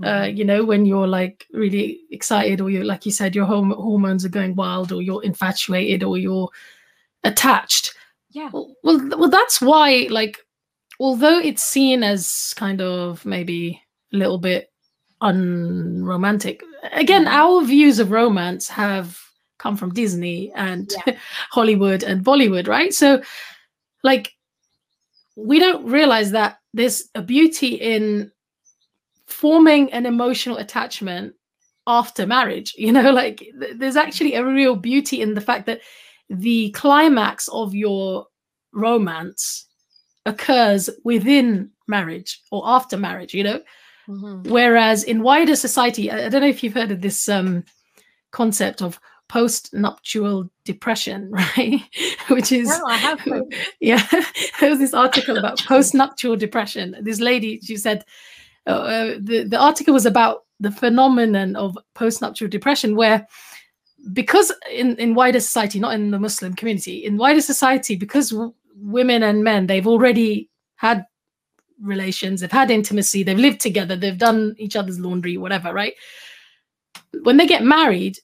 Uh, Mhm. you know, when you're like really excited or you're like you said, your hom- hormones are going wild or you're infatuated or you're attached. yeah. Well, well, well, that's why, like, although it's seen as kind of maybe a little bit unromantic, again, mm-hmm. our views of romance have come from Disney and [LAUGHS] Hollywood and Bollywood, right? So, like, we don't realize that there's a beauty in forming an emotional attachment after marriage. [LAUGHS] You know, like, th- there's actually a real beauty in the fact that the climax of your romance occurs within marriage or after marriage you know Mhm. whereas in wider society i I don't know if you've heard of this um concept of post-nuptial depression [LAUGHS] right? Which is No, I have [LAUGHS] yeah [LAUGHS] there was this article about post-nuptial depression. This lady she said uh, uh, the, the article was about the phenomenon of post-nuptial depression where because in, in wider society not in the muslim community in wider society because w- women and men they've already had relations they've had intimacy they've lived together they've done each other's laundry whatever right? When they get married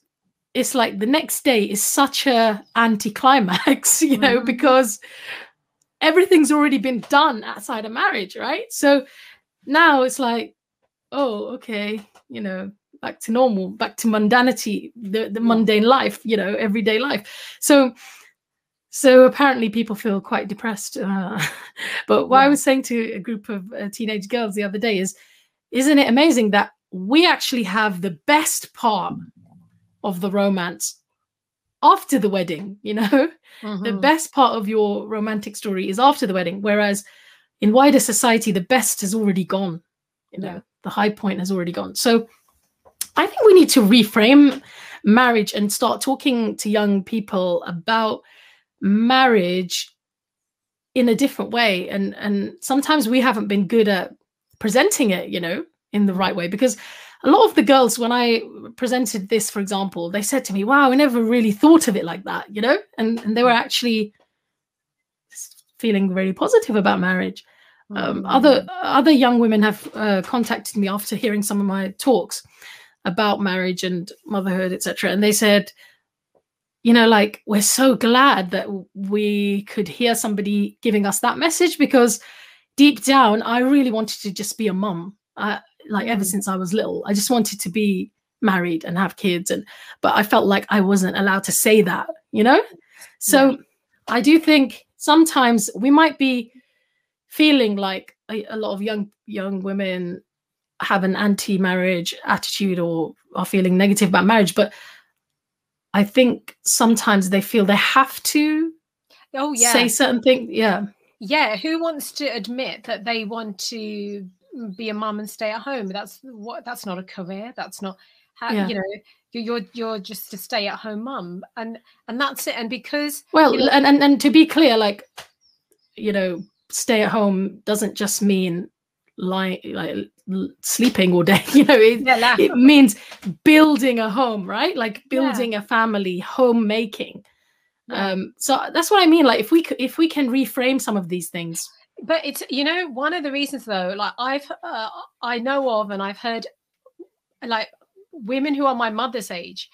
it's like the next day is such a anticlimax [LAUGHS] you know Mhm. because everything's already been done outside of marriage right? So now it's like oh okay you know back to normal back to mundanity the, the mundane life you know everyday life. So so apparently people feel quite depressed uh, [LAUGHS] but what i was saying to a group of uh, teenage girls the other day is isn't it amazing that we actually have the best part of the romance after the wedding [LAUGHS] you know the Mhm. best part of your romantic story is after the wedding whereas in wider society the best has already gone you know Yeah. the high point has already gone so i think we need to reframe marriage and start talking to young people about marriage in a different way. And and sometimes we haven't been good at presenting it you know in the right way. Because a lot of the girls when i presented this for example they said to me wow i never really thought of it like that you know? And and they were actually feeling very positive about marriage. Um, other other young women have uh, contacted me after hearing some of my talks about marriage and motherhood etc and they said you know like we're so glad that we could hear somebody giving us that message because deep down i really wanted to just be a mum. Like ever Mm. since i was little i just wanted to be married and have kids and but i felt like i wasn't allowed to say that you know? So i do think sometimes we might be feeling like a, a lot of young young women have an anti-marriage attitude or are feeling negative about marriage but i think sometimes they feel they have to oh yeah. say certain things yeah. Yeah who wants to admit that they want to mm, be a mum and stay at home? That's what that's not a career that's not how Yeah. you know you're, you're just a stay at home mum and and that's it and because well you know- and, and and to be clear like you know stay at home doesn't just mean lying like sleeping all day [LAUGHS] you know it, yeah, it means building a home right like Yeah. building a family homemaking Yeah. um so that's what i mean like if we if we can reframe some of these things but it's you know one of the reasons though like i've uh, i know of and i've heard like women who are my mother's age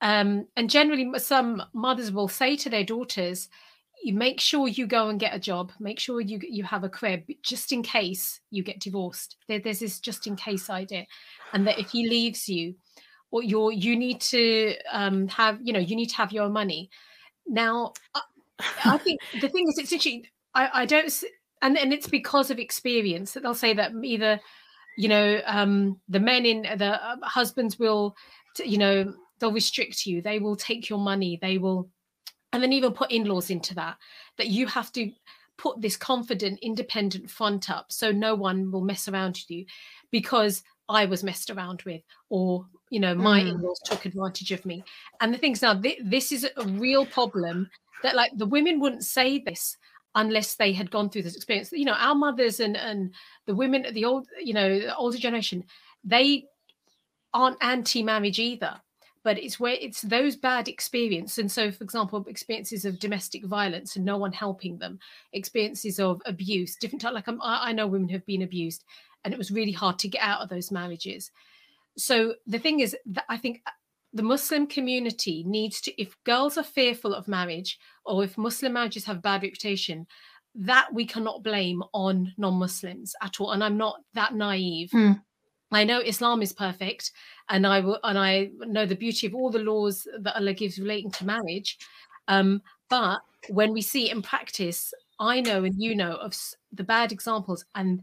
um and generally some mothers will say to their daughters you make sure you go and get a job make sure you you have a crib just in case you get divorced. There, there's this just in case idea and that if he leaves you or you're you need to um have you know you need to have your money. Now I, I think [LAUGHS] the thing is it's actually I, I don't and and it's because of experience that they'll say that either you know um the men in the uh, husbands will you know they'll restrict you they will take your money they will and then even put in-laws into that that you have to put this confident independent front up so no one will mess around with you because i was messed around with or you know my Mm. in-laws took advantage of me. And the things now thi- this is a real problem that like the women wouldn't say this unless they had gone through this experience. You know our mothers and and the women the old you know the older generation they aren't anti-marriage either but it's where it's those bad experiences and so for example experiences of domestic violence and no one helping them experiences of abuse different type like I'm, i I know women have been abused and it was really hard to get out of those marriages so the thing is that i think uh, the muslim community needs to if girls are fearful of marriage or if muslim marriages have bad reputation that we cannot blame on non-muslims at all and i'm not that naive Hmm. I know Islam is perfect, and I and I know the beauty of all the laws that Allah gives relating to marriage. Um, but when we see in practice, I know and you know of the bad examples, and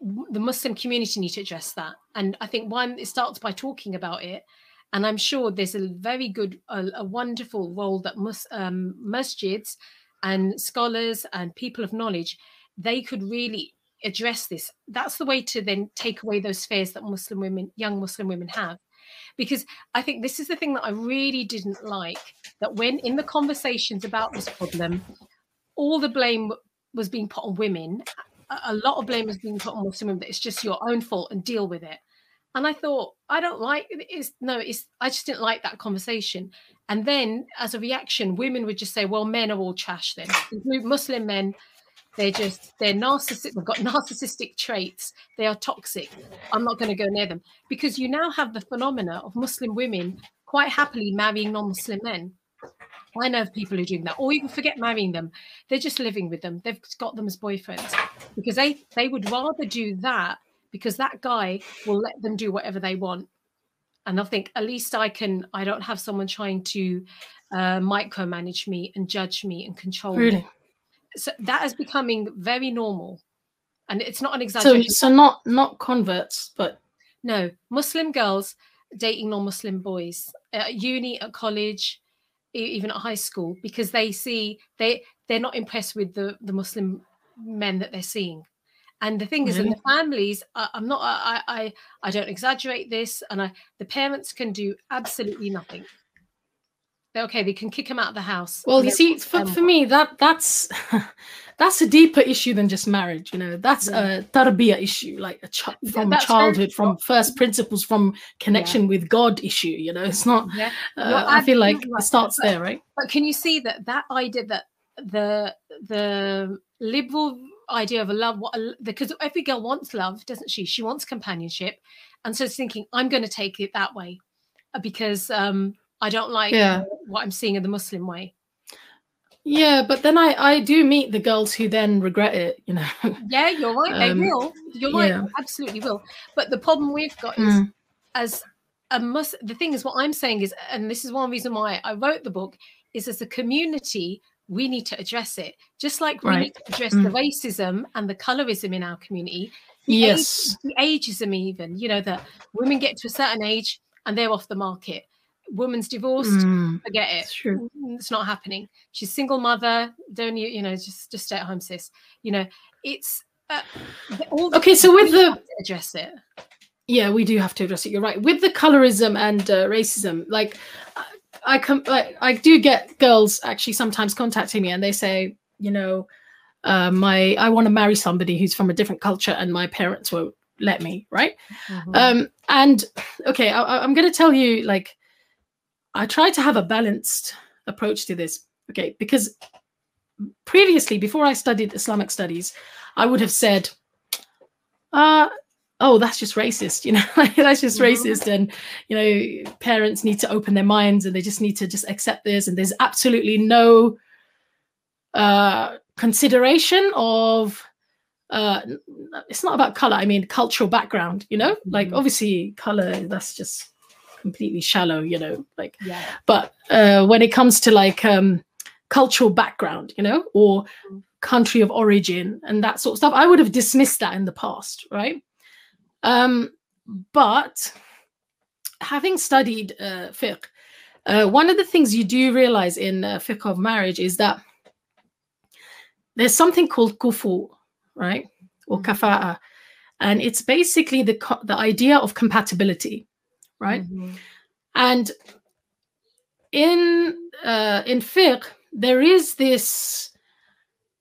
the Muslim community need to address that. And I think one, it starts by talking about it, and I'm sure there's a very good, a, a wonderful role that mus, um, masjids and scholars and people of knowledge they could really address this that's the way to then take away those fears that muslim women young muslim women have. Because i think this is the thing that i really didn't like that when in the conversations about this problem all the blame was being put on women. A, lot of blame was being put on muslim women that it's just your own fault and deal with it. And i thought i don't like it's no it's i just didn't like that conversation. And then as a reaction women would just say well men are all trash then. Muslim men they're just they're narcissistic they've got [LAUGHS] narcissistic traits. They are toxic. I'm not going to go near them. Because you now have the phenomena of muslim women quite happily marrying non-muslim men. I know of people who do that or even forget marrying them. They're just living with them. They've got them as boyfriends. Because they they would rather do that because that guy will let them do whatever they want. And i think at least i can i don't have someone trying to uh, micromanage me and judge me and control me. Really? So that is becoming very normal. And it's not an exaggeration. so so not not converts, but no muslim girls dating non-muslim boys at uni at college even at high school because they see they they're not impressed with the the muslim men that they're seeing. And the thing is in the families I, i'm not I, I i don't exaggerate this and i the parents can do absolutely nothing okay they can kick him out of the house well, you see, for, for me, that that's [LAUGHS] that's a deeper issue than just marriage. You know, that's a tarbiyah issue, like a ch- from very childhood, from first principles, from connection with God issue. You know, it's not. yeah Uh, I feel like absolutely it starts But- there, right? But can you see that that idea that the the liberal idea of a love what a, because every girl wants love, doesn't she? She wants companionship, and so it's thinking I'm going to take it that way uh, because um I don't like Yeah. what I'm seeing in the Muslim way. Yeah, but then I I do meet the girls who then regret it. You know. Yeah, you're right. They Um, will. You're right. yeah. Absolutely will. But the problem we've got is Mm. as a mus the thing is what i'm saying is and this is one reason why i wrote the book is as a community we need to address it just like we Right. need to address the racism and the colorism in our community the Yes. age, the ageism even you know that women get to a certain age and they're off the market woman's divorced. Mm, forget it. it's. Mm, it's not happening. She's single mother. Don't you you know just just stay at home sis. You know it's uh, all Okay, so with the- address it. Yeah we do have to address it. You're right. With the colorism and uh, racism like I- come like i do get girls actually sometimes contacting me and they say you know uh, my i want to marry somebody who's from a different culture and my parents won't let me right? Mhm. um and okay I- i'm going to tell you like i try to have a balanced approach to this okay because previously before i studied islamic studies i would have said uh oh that's just racist [LAUGHS] you know that's just Mhm. racist and you know parents need to open their minds and they just need to just accept this and there's absolutely no uh consideration of uh it's not about color i mean cultural background you know like Mhm. obviously color that's just completely shallow you know like yeah but uh when it comes to like um cultural background you know or country of origin and that sort of stuff. I would have dismissed that in the past, right? Um, but having studied uh, fiqh, uh, one of the things you do realize in uh, fiqh of marriage is that there's something called kufu, right, or mm-hmm. kafa'a, and it's basically the the idea of compatibility, right? Mm-hmm. And in uh, in fiqh, there is this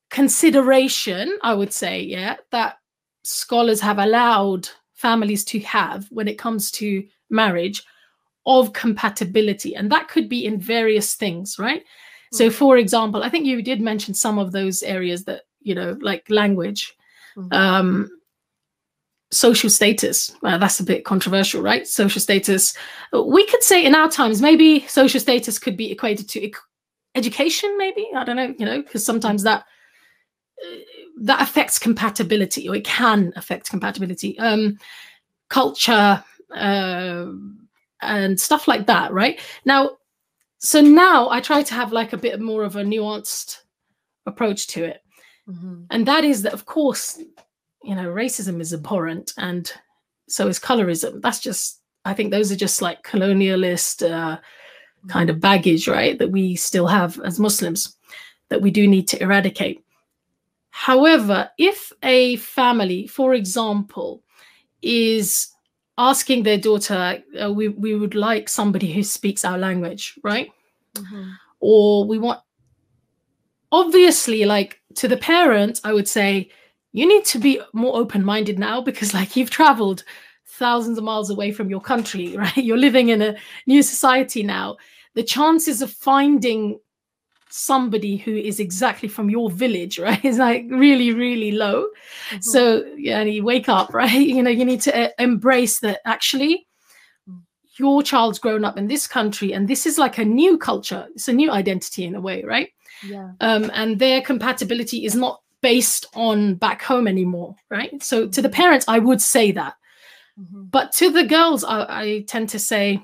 consideration, I would say, yeah, that scholars have allowed families to have when it comes to marriage of compatibility. And that could be in various things, right? Mm-hmm. So, for example, I think you did mention some of those areas that, you know, like language, mm-hmm. um, social status. Well, that's a bit controversial, right? Social status. We could say in our times, maybe social status could be equated to education, maybe. I don't know, you know, because sometimes that that affects compatibility or it can affect compatibility um culture uh, and stuff like that right now so now i try to have like a bit more of a nuanced approach to it mm-hmm. and that is that of course you know racism is abhorrent and so is colorism that's just i think those are just like colonialist uh, kind of baggage right that we still have as muslims that we do need to eradicate However, if a family, for example, is asking their daughter, uh, we, we would like somebody who speaks our language, right? Mm-hmm. Or we want, obviously, like to the parents, I would say, you need to be more open minded now because, like, you've traveled thousands of miles away from your country, [LAUGHS] right? You're living in a new society now. The chances of finding somebody who is exactly from your village, [LAUGHS] right? Is like really, really low. Mm-hmm. So yeah, and you wake up, [LAUGHS] right? You know, you need to uh, embrace that actually your child's grown up in this country and this is like a new culture. It's a new identity in a way, right? Yeah. Um, and their compatibility is not based on back home anymore, right? So to the mm-hmm. parents, I would say that. Mm-hmm. But to the girls, I, I tend to say,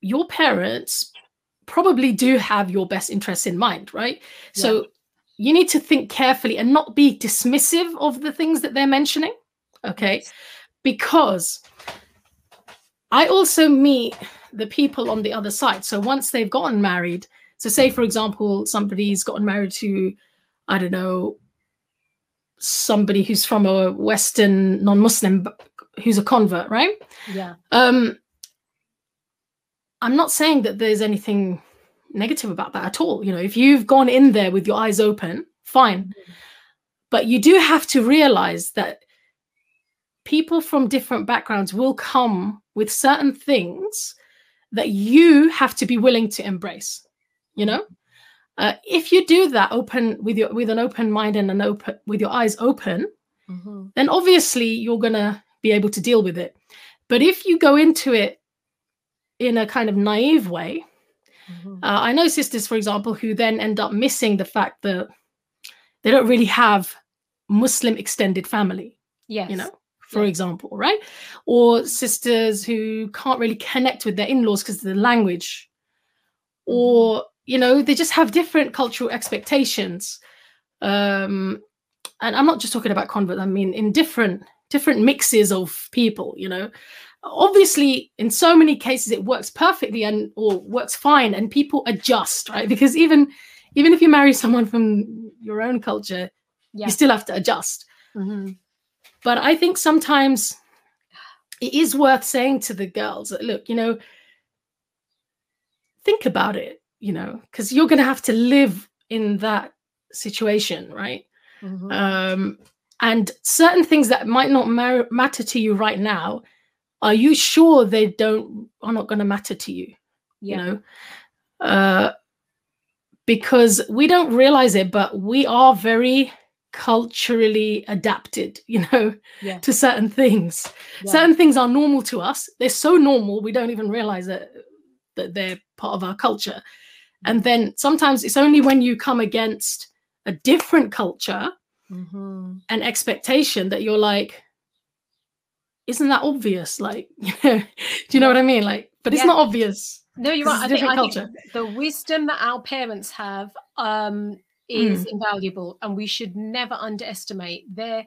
Your parents probably do have your best interests in mind, right? Yeah. So you need to think carefully and not be dismissive of the things that they're mentioning, okay? Yes. Because I also meet the people on the other side. So once they've gotten married, so say for example, somebody's gotten married to, I don't know, somebody who's from a Western non-Muslim who's a convert, right? Yeah. Um, I'm not saying that there's anything negative about that at all. You know, if you've gone in there with your eyes open, fine. Mm-hmm. But you do have to realize that people from different backgrounds will come with certain things that you have to be willing to embrace. You know, uh, if you do that open with your with an open mind and an open with your eyes open, mm-hmm. then obviously you're gonna be able to deal with it. But if you go into it in a kind of naive way. Mm-hmm. Uh, I know sisters, for example, who then end up missing the fact that they don't really have Muslim extended family. Yes. You know, for example, right? Or sisters who can't really connect with their in laws because of the language. Mm-hmm. Or, you know, they just have different cultural expectations. Um, and I'm not just talking about converts, I mean, in different different mixes of people you know obviously in so many cases it works perfectly and or works fine and people adjust right because even even if you marry someone from your own culture Yeah. you still have to adjust Mhm. but i think sometimes it is worth saying to the girls that look you know think about it you know because you're going to have to live in that situation right Mhm. um and certain things that might not mar- matter to you right now are you sure they don't are not going to matter to you yeah. you know uh because we don't realize it but we are very culturally adapted [LAUGHS] you know Yeah. to certain things Yeah. certain things are normal to us they're so normal we don't even realize that that they're part of our culture and then sometimes it's only when you come against a different culture Mhm. an expectation that you're like isn't that obvious like you [LAUGHS] know do you know what i mean like but it's Yeah. not obvious No, you're right. I think, I think the wisdom that our parents have um, is invaluable, and we should never underestimate their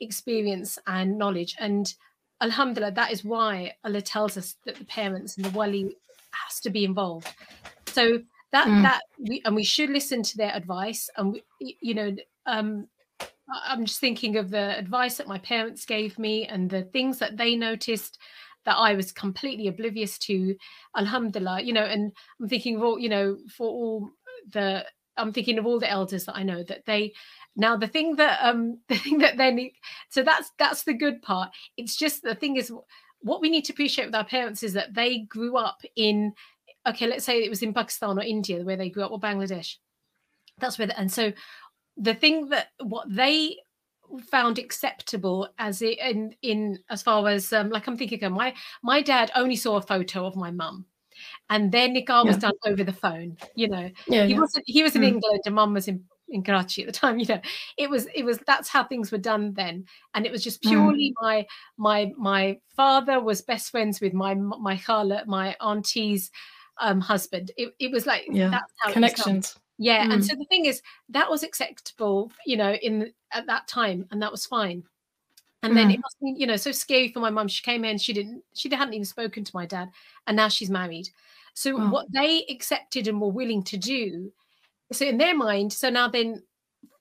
experience and knowledge. And Alhamdulillah, that is why Allah tells us that the parents and the wali has to be involved. So that Mm. that we and we should listen to their advice. And we, you know, um, I'm just thinking of the advice that my parents gave me and the things that they noticed that I was completely oblivious to. Alhamdulillah, you know, and I'm thinking of all, you know, for all the I'm thinking of all the elders that I know that they now the thing that um [LAUGHS] the thing that they need so that's that's the good part. It's just the thing is what we need to appreciate with our parents is that they grew up in okay, let's say it was in Pakistan or India where they grew up or Bangladesh. That's where the, and so the thing that what they found acceptable as it in in as far as um, like I'm thinking of my my dad only saw a photo of my mum and their nikah was Yeah. done over the phone you know yeah, he yeah. wasn't he was in Mm. England and mum was in in Karachi at the time you know it was it was that's how things were done then and it was just Mm. purely my my my father was best friends with my my khala my auntie's um husband it, it was like Yeah. that's how it was connections Yeah, and Mm. so the thing is, that was acceptable, you know, in at that time, and that was fine. And then Mm. it must be, you know, so scary for my mum. She came in, she didn't, she hadn't even spoken to my dad, and now she's married. So Wow. what they accepted and were willing to do, so in their mind, so now then,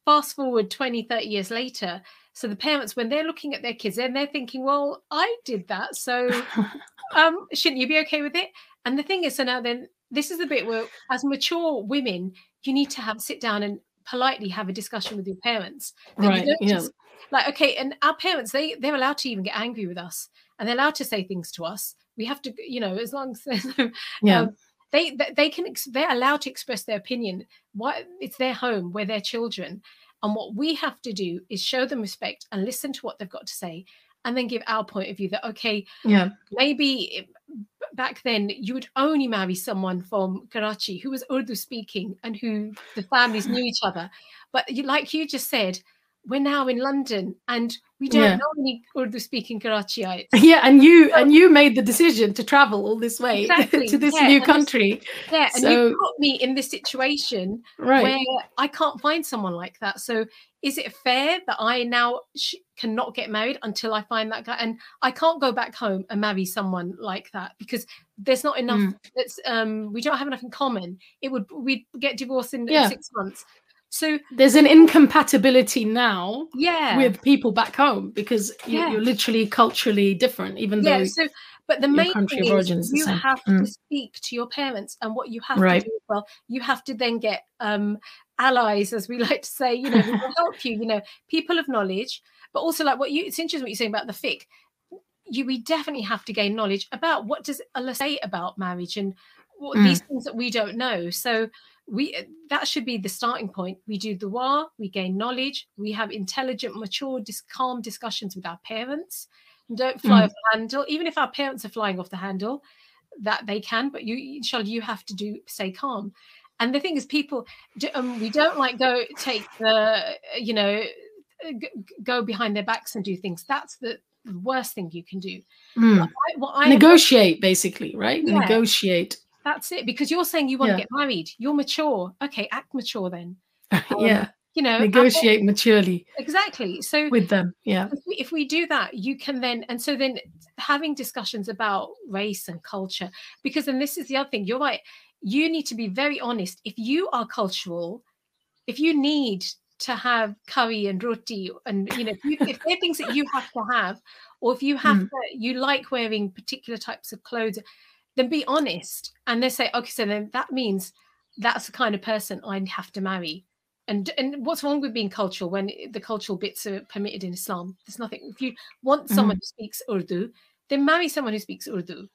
fast forward 20, 30 years later, so the parents, when they're looking at their kids, then they're thinking, well, I did that, so [LAUGHS] um, shouldn't you be okay with it? And the thing is, so now then, this is the bit where, as mature women, you need to have sit down and politely have a discussion with your parents. Right yeah just- like, okay, and our parents, they they're allowed to even get angry with us, and they're allowed to say things to us. We have to, you know, as long as yeah um, they they can they're allowed to express their opinion. Why it's their home, we're their children, and what we have to do is show them respect and listen to what they've got to say, and then give our point of view. That okay, yeah maybe back then you would only marry someone from Karachi who was Urdu speaking and who the families knew each other. But you, like you just said, we're now in London and we don't Yeah. know any Urdu speaking Karachiites. [LAUGHS] yeah and you and you made the decision to travel all this way [LAUGHS] Exactly, to this yeah, new country Yeah, and you put me in this situation right where I can't find someone like that. So is it fair that I now sh- cannot get married until I find that guy? And I can't go back home and marry someone like that because there's not enough. Mm. It's um we don't have enough in common. It would we'd get divorced in, in six months. So there's an incompatibility now yeah, with people back home because you, Yeah. you're literally culturally different even yeah. though So but the main thing is origin is the you have to Mm. speak to your parents, and what you have Right. to do well, you have to then get um allies, as we [LAUGHS] like to say, you know, who will help you. You know, people of knowledge, but also like what you. It's interesting what you're saying about the fiqh. You we definitely have to gain knowledge about what does Allah say about marriage and what, Mm. these things that we don't know. So we that should be the starting point. We do dua, we gain knowledge, we have intelligent, mature, dis- calm discussions with our parents. And don't fly Mm. off the handle, even if our parents are flying off the handle, that they can. But you, inshallah, you have to do stay calm. And the thing is, people, do, um, we don't like go take the, you know, g- go behind their backs and do things. That's the worst thing you can do. Mm. I, what I have- negotiate basically right Yeah. negotiate that's it because you're saying you want to get married. You're mature. Okay, act mature then. [LAUGHS] Um, yeah you know negotiate maturely exactly so with them yeah if we, if we do that you can then and so then having discussions about race and culture because then this is the other thing you're right you need to be very honest if you are cultural if you need to have curry and roti and you know if, you, if there are things that you have to have or if you have Mm. to you like wearing particular types of clothes then be honest. And they say okay so then that means that's the kind of person i have to marry. And and what's wrong with being cultural when the cultural bits are permitted in islam? There's nothing. If you want someone Mm-hmm. who speaks urdu then marry someone who speaks urdu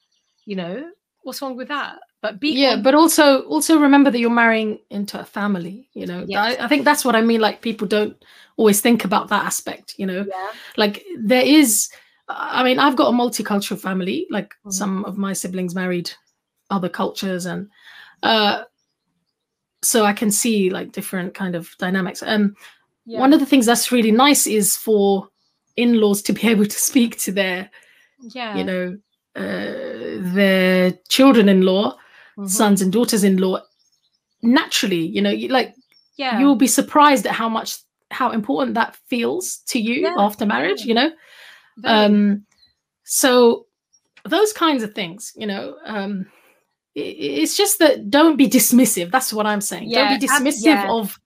you know? What's wrong with that? But be yeah but also also remember that you're marrying into a family you know? Yes. I, I think that's what i mean like people don't always think about that aspect you know? Yeah. Like there is i mean i've got a multicultural family like Mhm. some of my siblings married other cultures and uh so i can see like different kind of dynamics And yeah one of the things that's really nice is for in-laws to be [LAUGHS] able to speak to their yeah you know uh, their children-in-law Mhm. sons and daughters-in-law naturally you know like yeah you'll be surprised at how much how important that feels to you Yeah, after marriage you know. Um so those kinds of things you know um i- i- it's just that don't be dismissive that's what i'm saying Yeah, don't be dismissive yeah. of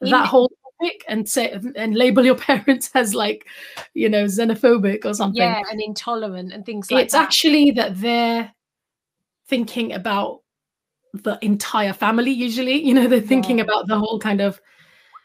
In- that whole topic and say and label your [LAUGHS] parents as like you know xenophobic or something yeah and intolerant and things like it's that actually that they're thinking about the entire family usually you know they're thinking Yeah. about the whole kind of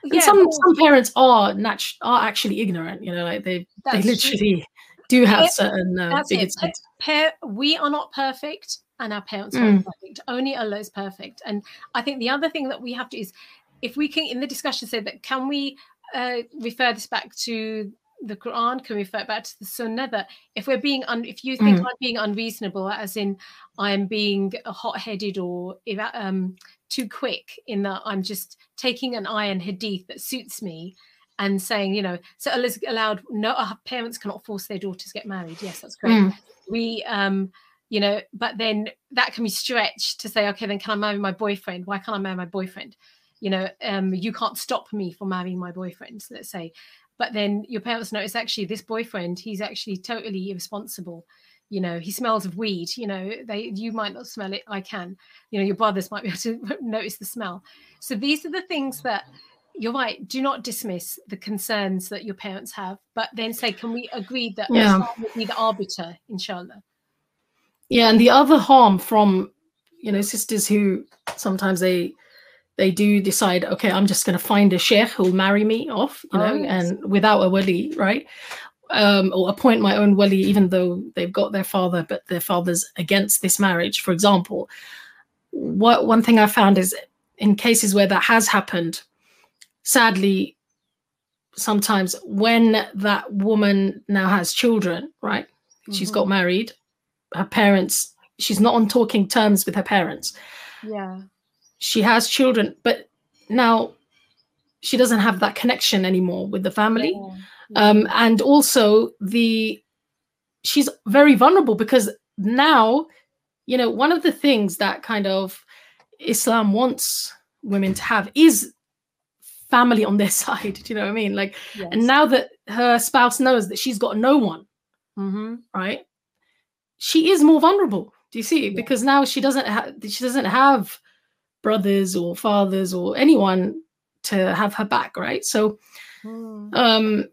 yeah some some parents are nat- are actually ignorant you know like they they that's true. literally do have Yeah, certain uh, it Pa- we are not perfect and our parents Mm. aren't perfect only allah is perfect and i think the other thing that we have to is if we can in the discussion say that can we uh, refer this back to the quran can we refer it back to the sunnah that if we're being un- if you think Mm. i'm being unreasonable as in i'm being hot-headed or eva- um, too quick in that i'm just taking an iron hadith that suits me and saying you know so allah's allowed no our parents cannot force their daughters to get married. Yes that's great. Mm. we um you know but then that can be stretched to say okay then can i marry my boyfriend? Why can't i marry my boyfriend? You know um you can't stop me from marrying my boyfriend let's say. But then your parents notice actually this boyfriend he's actually totally irresponsible. You know he smells of weed you know they you might not smell it i can. You know your brothers might be able to [LAUGHS] notice the smell. So these are the things that you're right do not dismiss the concerns that your parents have but then say can we agree that Yeah. Islam will be the arbiter inshallah yeah and the other harm from you know sisters who sometimes they they do decide okay i'm just going to find a sheikh who'll marry me off you Oh, know yes. and without a wali right um or appoint my own wali even though they've got their father but their father's against this marriage for example what one thing i found is in cases where that has happened sadly sometimes when that woman now has children right she's got married her parents she's not on talking terms with her parents. Yeah. She has children but now she doesn't have that connection anymore with the family. Um and also the she's very vulnerable because now you know one of the things that kind of islam wants women to have is family on their [LAUGHS] side do you know what i mean? Like and now that her spouse knows that she's got no one hmm right she is more vulnerable do you see? Yeah. because now she doesn't have she doesn't have brothers or fathers or anyone to have her back right? So Mm. um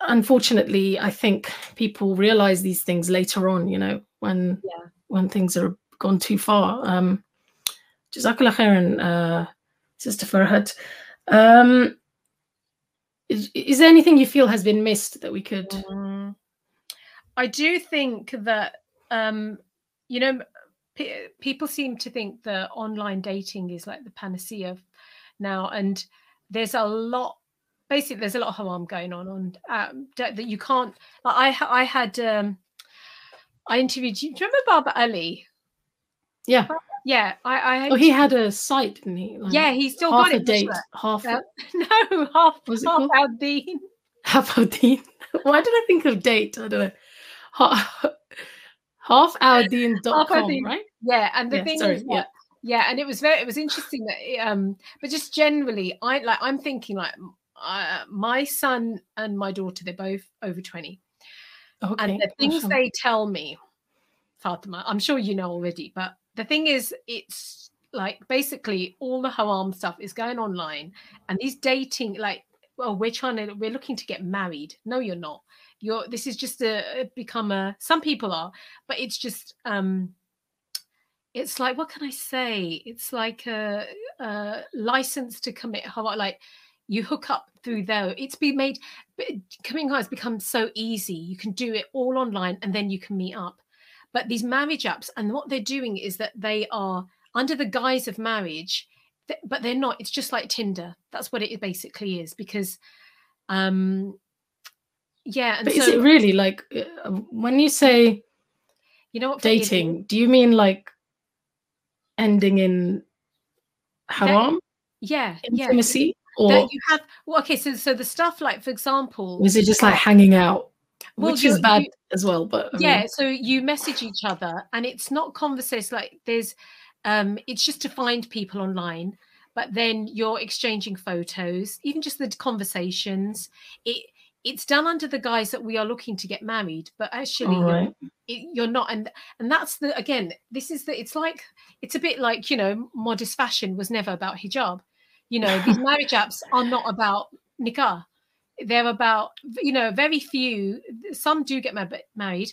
unfortunately i think people realize these things later on you know when Yeah. when things are gone too far. Um jazakallah khairan uh sister farhat um is, is there anything you feel has been missed that we could Mm. I do think that um, you know pe people seem to think that online dating is like the panacea now, and there's a lot. Basically, there's a lot of harm going on on um, that that you can't. I I had um, I interviewed. Do you remember Baba Ali? yeah Yeah, I. I oh he had a site didn't he Like, yeah, he still half got a it. date half Uh, [LAUGHS] no, half Was it half called? our half a deen [LAUGHS] why did i think of date i don't know [LAUGHS] half, half our Our right Yeah, and the Yeah, thing sorry, is, yeah. yeah, and it was very, it was interesting that, it, um, but just generally, I like, I'm thinking like, uh, my son and my daughter, they're both over 20. Okay. And the things awesome. they tell me, Fatima, I'm sure you know already, but the thing is, it's like basically all the haram stuff is going online and these dating, like, well, we're trying to, we're looking to get married. No, you're not. You're, this is just a, become a, some people are, but it's just, um, it's like what can I say? It's like a, a license to commit haram. Like you hook up through there. It's been made. Committing has become so easy. You can do it all online, and then you can meet up. But these marriage apps, and what they're doing is that they are under the guise of marriage, but they're not. It's just like Tinder. That's what it basically is. Because, um, yeah. And but so, is it really like uh, when you say you know what dating? Do you mean like ending in haram Yeah, yeah. intimacy, or That you have well, okay. So, so the stuff like, for example, was it just like hanging out, Well, which is bad you- as well? But I mean, yeah so you message each other and it's not conversation like there's um it's just to find people online but then you're exchanging photos even just the conversations it it's done under the guise that we are looking to get married but actually all right. it, you're not and and that's the again this is the it's like it's a bit like you know modest fashion was never about hijab you know these [LAUGHS] marriage apps are not about nikah they're about you know very few some do get married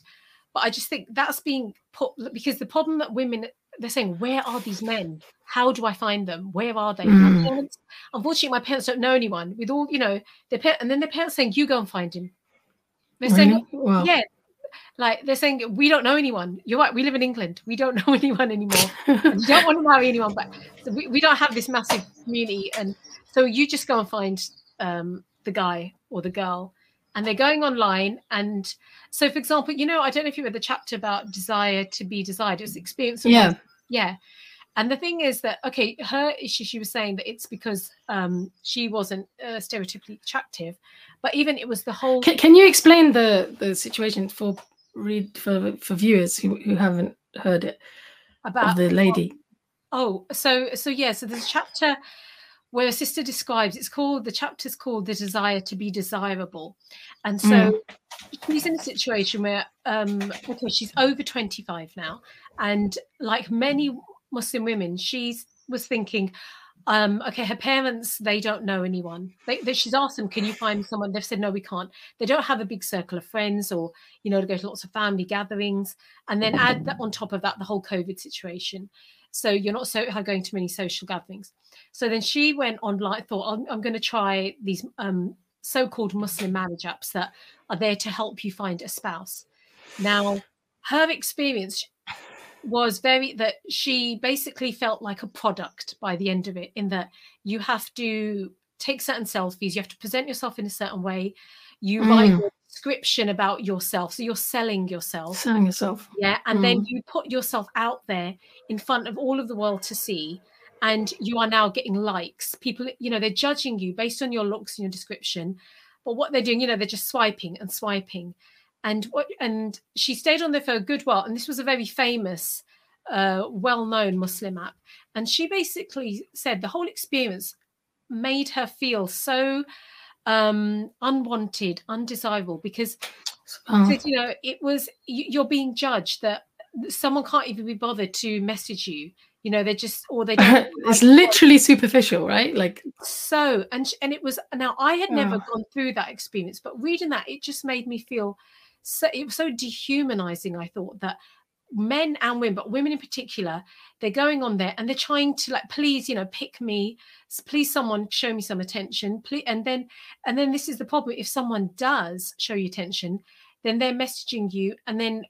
but i just think that's being put because the problem that women they're saying where are these men? How do i find them? Where are they? My Mm. parents, unfortunately my parents don't know anyone with all you know their parents and then their parents saying you go and find him. They're saying Really? Wow. yeah like they're saying we don't know anyone. You're right we live in england. We don't [LAUGHS] know anyone anymore. We don't want to marry anyone but we, we don't have this massive community and so you just go and find um, the guy or the girl and they're going online and so for example you know i don't know if you read the chapter about desire to be desired it was experience Yeah. yeah and the thing is that okay her issue she was saying that it's because um she wasn't uh, stereotypically attractive but even it was the whole Can, can you explain the the situation for read for for viewers who, who haven't heard it about the lady? Oh, so so yeah, so there's a chapter where a sister describes it's called the chapter's called the desire to be desirable. And so she's in a situation where um okay, she's over 25 now. And like many Muslim women, she's was thinking, um, okay, her parents, they don't know anyone. They, they, she's asked them, can you find someone? They've said, no, we can't. They don't have a big circle of friends or, you know, to go to lots of family gatherings. And then add that on top of that, the whole COVID situation. So you're not so going to many social gatherings. So then she went online, thought, I'm, I'm going to try these um, so-called Muslim marriage apps that are there to help you find a spouse. Now, her experience was very that she basically felt like a product by the end of it, in that you have to take certain selfies, you have to present yourself in a certain way, you Mm. a description about yourself, so you're selling yourself. Selling yourself. Yeah, and then Mm. you put yourself out there in front of all of the world to see, and you are now getting likes. People, you know, they're judging you based on your looks and your description, but what they're doing, you know, they're just swiping and swiping, and what? And she stayed on there for a good while, and this was a very famous, uh, well-known Muslim app, and she basically said the whole experience made her feel so um unwanted undesirable because Oh. you know it was you- you're being judged that someone can't even be bothered to message you you know they're just or they [LAUGHS] it's literally superficial, right? Like so and and it was now i had never Oh. gone through that experience but reading that it just made me feel so it was so dehumanizing i thought that men and women but women in particular they're going on there and they're trying to like please you know pick me please someone show me some attention please and then and then this is the problem if someone does show you attention then they're messaging you and then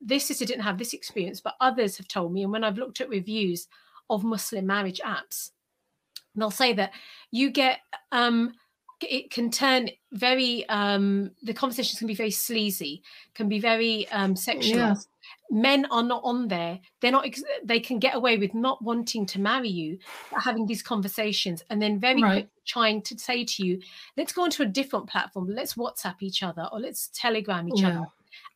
this sister didn't have this experience but others have told me and when i've looked at reviews of muslim marriage apps they'll say that you get um it can turn very um the conversations can be very sleazy can be very um sexual. Men are not on there they're not ex- they can get away with not wanting to marry you but having these conversations and then very Right. quickly trying to say to you let's go onto a different platform let's whatsapp each other or let's telegram each Yeah. other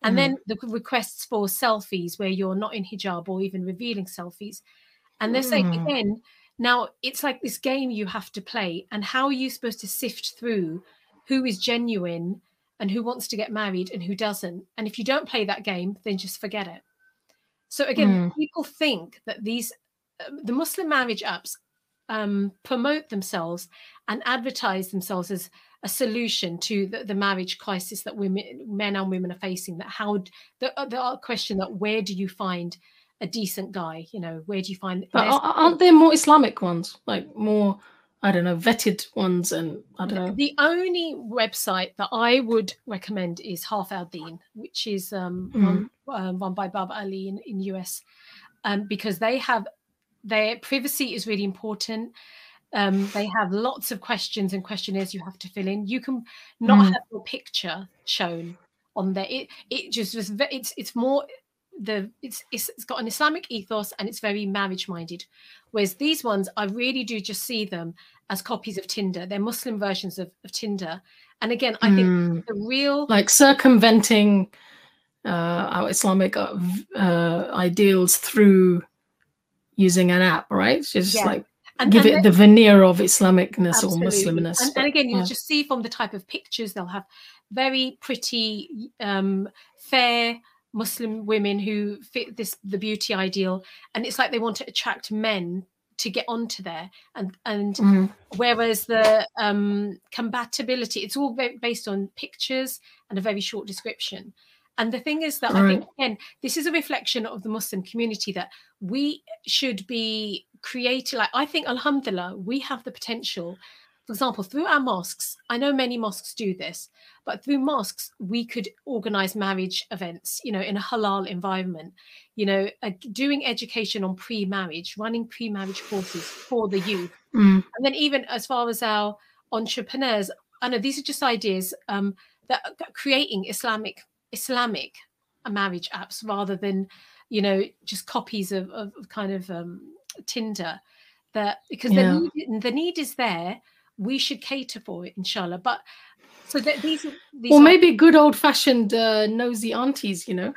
and Mhm. then the requests for selfies where you're not in hijab or even revealing selfies and they're saying Mm. again Now, it's like this game you have to play. And how are you supposed to sift through who is genuine and who wants to get married and who doesn't? And if you don't play that game, then just forget it. So, again, Mm. people think that these, uh, the Muslim marriage apps um, promote themselves and advertise themselves as a solution to the, the marriage crisis that women, men and women are facing. That how the, uh, the question that where do you find a decent guy? You know, where do you find? But aren't there more Islamic ones, like more, I don't know, vetted ones, and I don't know. The only website that I would recommend is Half Our Deen, which is um, Mm. run, um, run by Baba Ali in, in US, um, because they have their privacy is really important. Um, they have lots of questions and questionnaires you have to fill in. You can not Mm. have your picture shown on there. It it just was it's it's more the it's, it's it's got an Islamic ethos and it's very marriage minded. Whereas these ones, I really do just see them as copies of Tinder. They're Muslim versions of, of Tinder. And again, I think Mm. the real like circumventing uh, our Islamic uh, uh, ideals through using an app, right? It's Just Yeah. like and, give and it the- veneer of Islamicness or Muslimness. And, and again, you'll yeah. just see from the type of pictures they'll have very pretty, um, fair Muslim women who fit this the beauty ideal, and it's like they want to attract men to get onto there. And and Mhm. whereas the um, compatibility, it's all based on pictures and a very short description. And the thing is that I think again, this is a reflection of the Muslim community that we should be creating. Like I think, Alhamdulillah, we have the potential. For example, through our mosques, I know many mosques do this, but through mosques, we could organize marriage events, you know, in a halal environment, you know, uh, doing education on pre marriage, running pre marriage courses for the youth. Mm. And then, even as far as our entrepreneurs, I know these are just ideas um, that that creating Islamic Islamic marriage apps rather than, you know, just copies of, of, kind of um, Tinder. That because Yeah. the need, the need is there, we should cater for it, inshallah. But so that these these or are- maybe good old fashioned uh, nosy aunties, you know.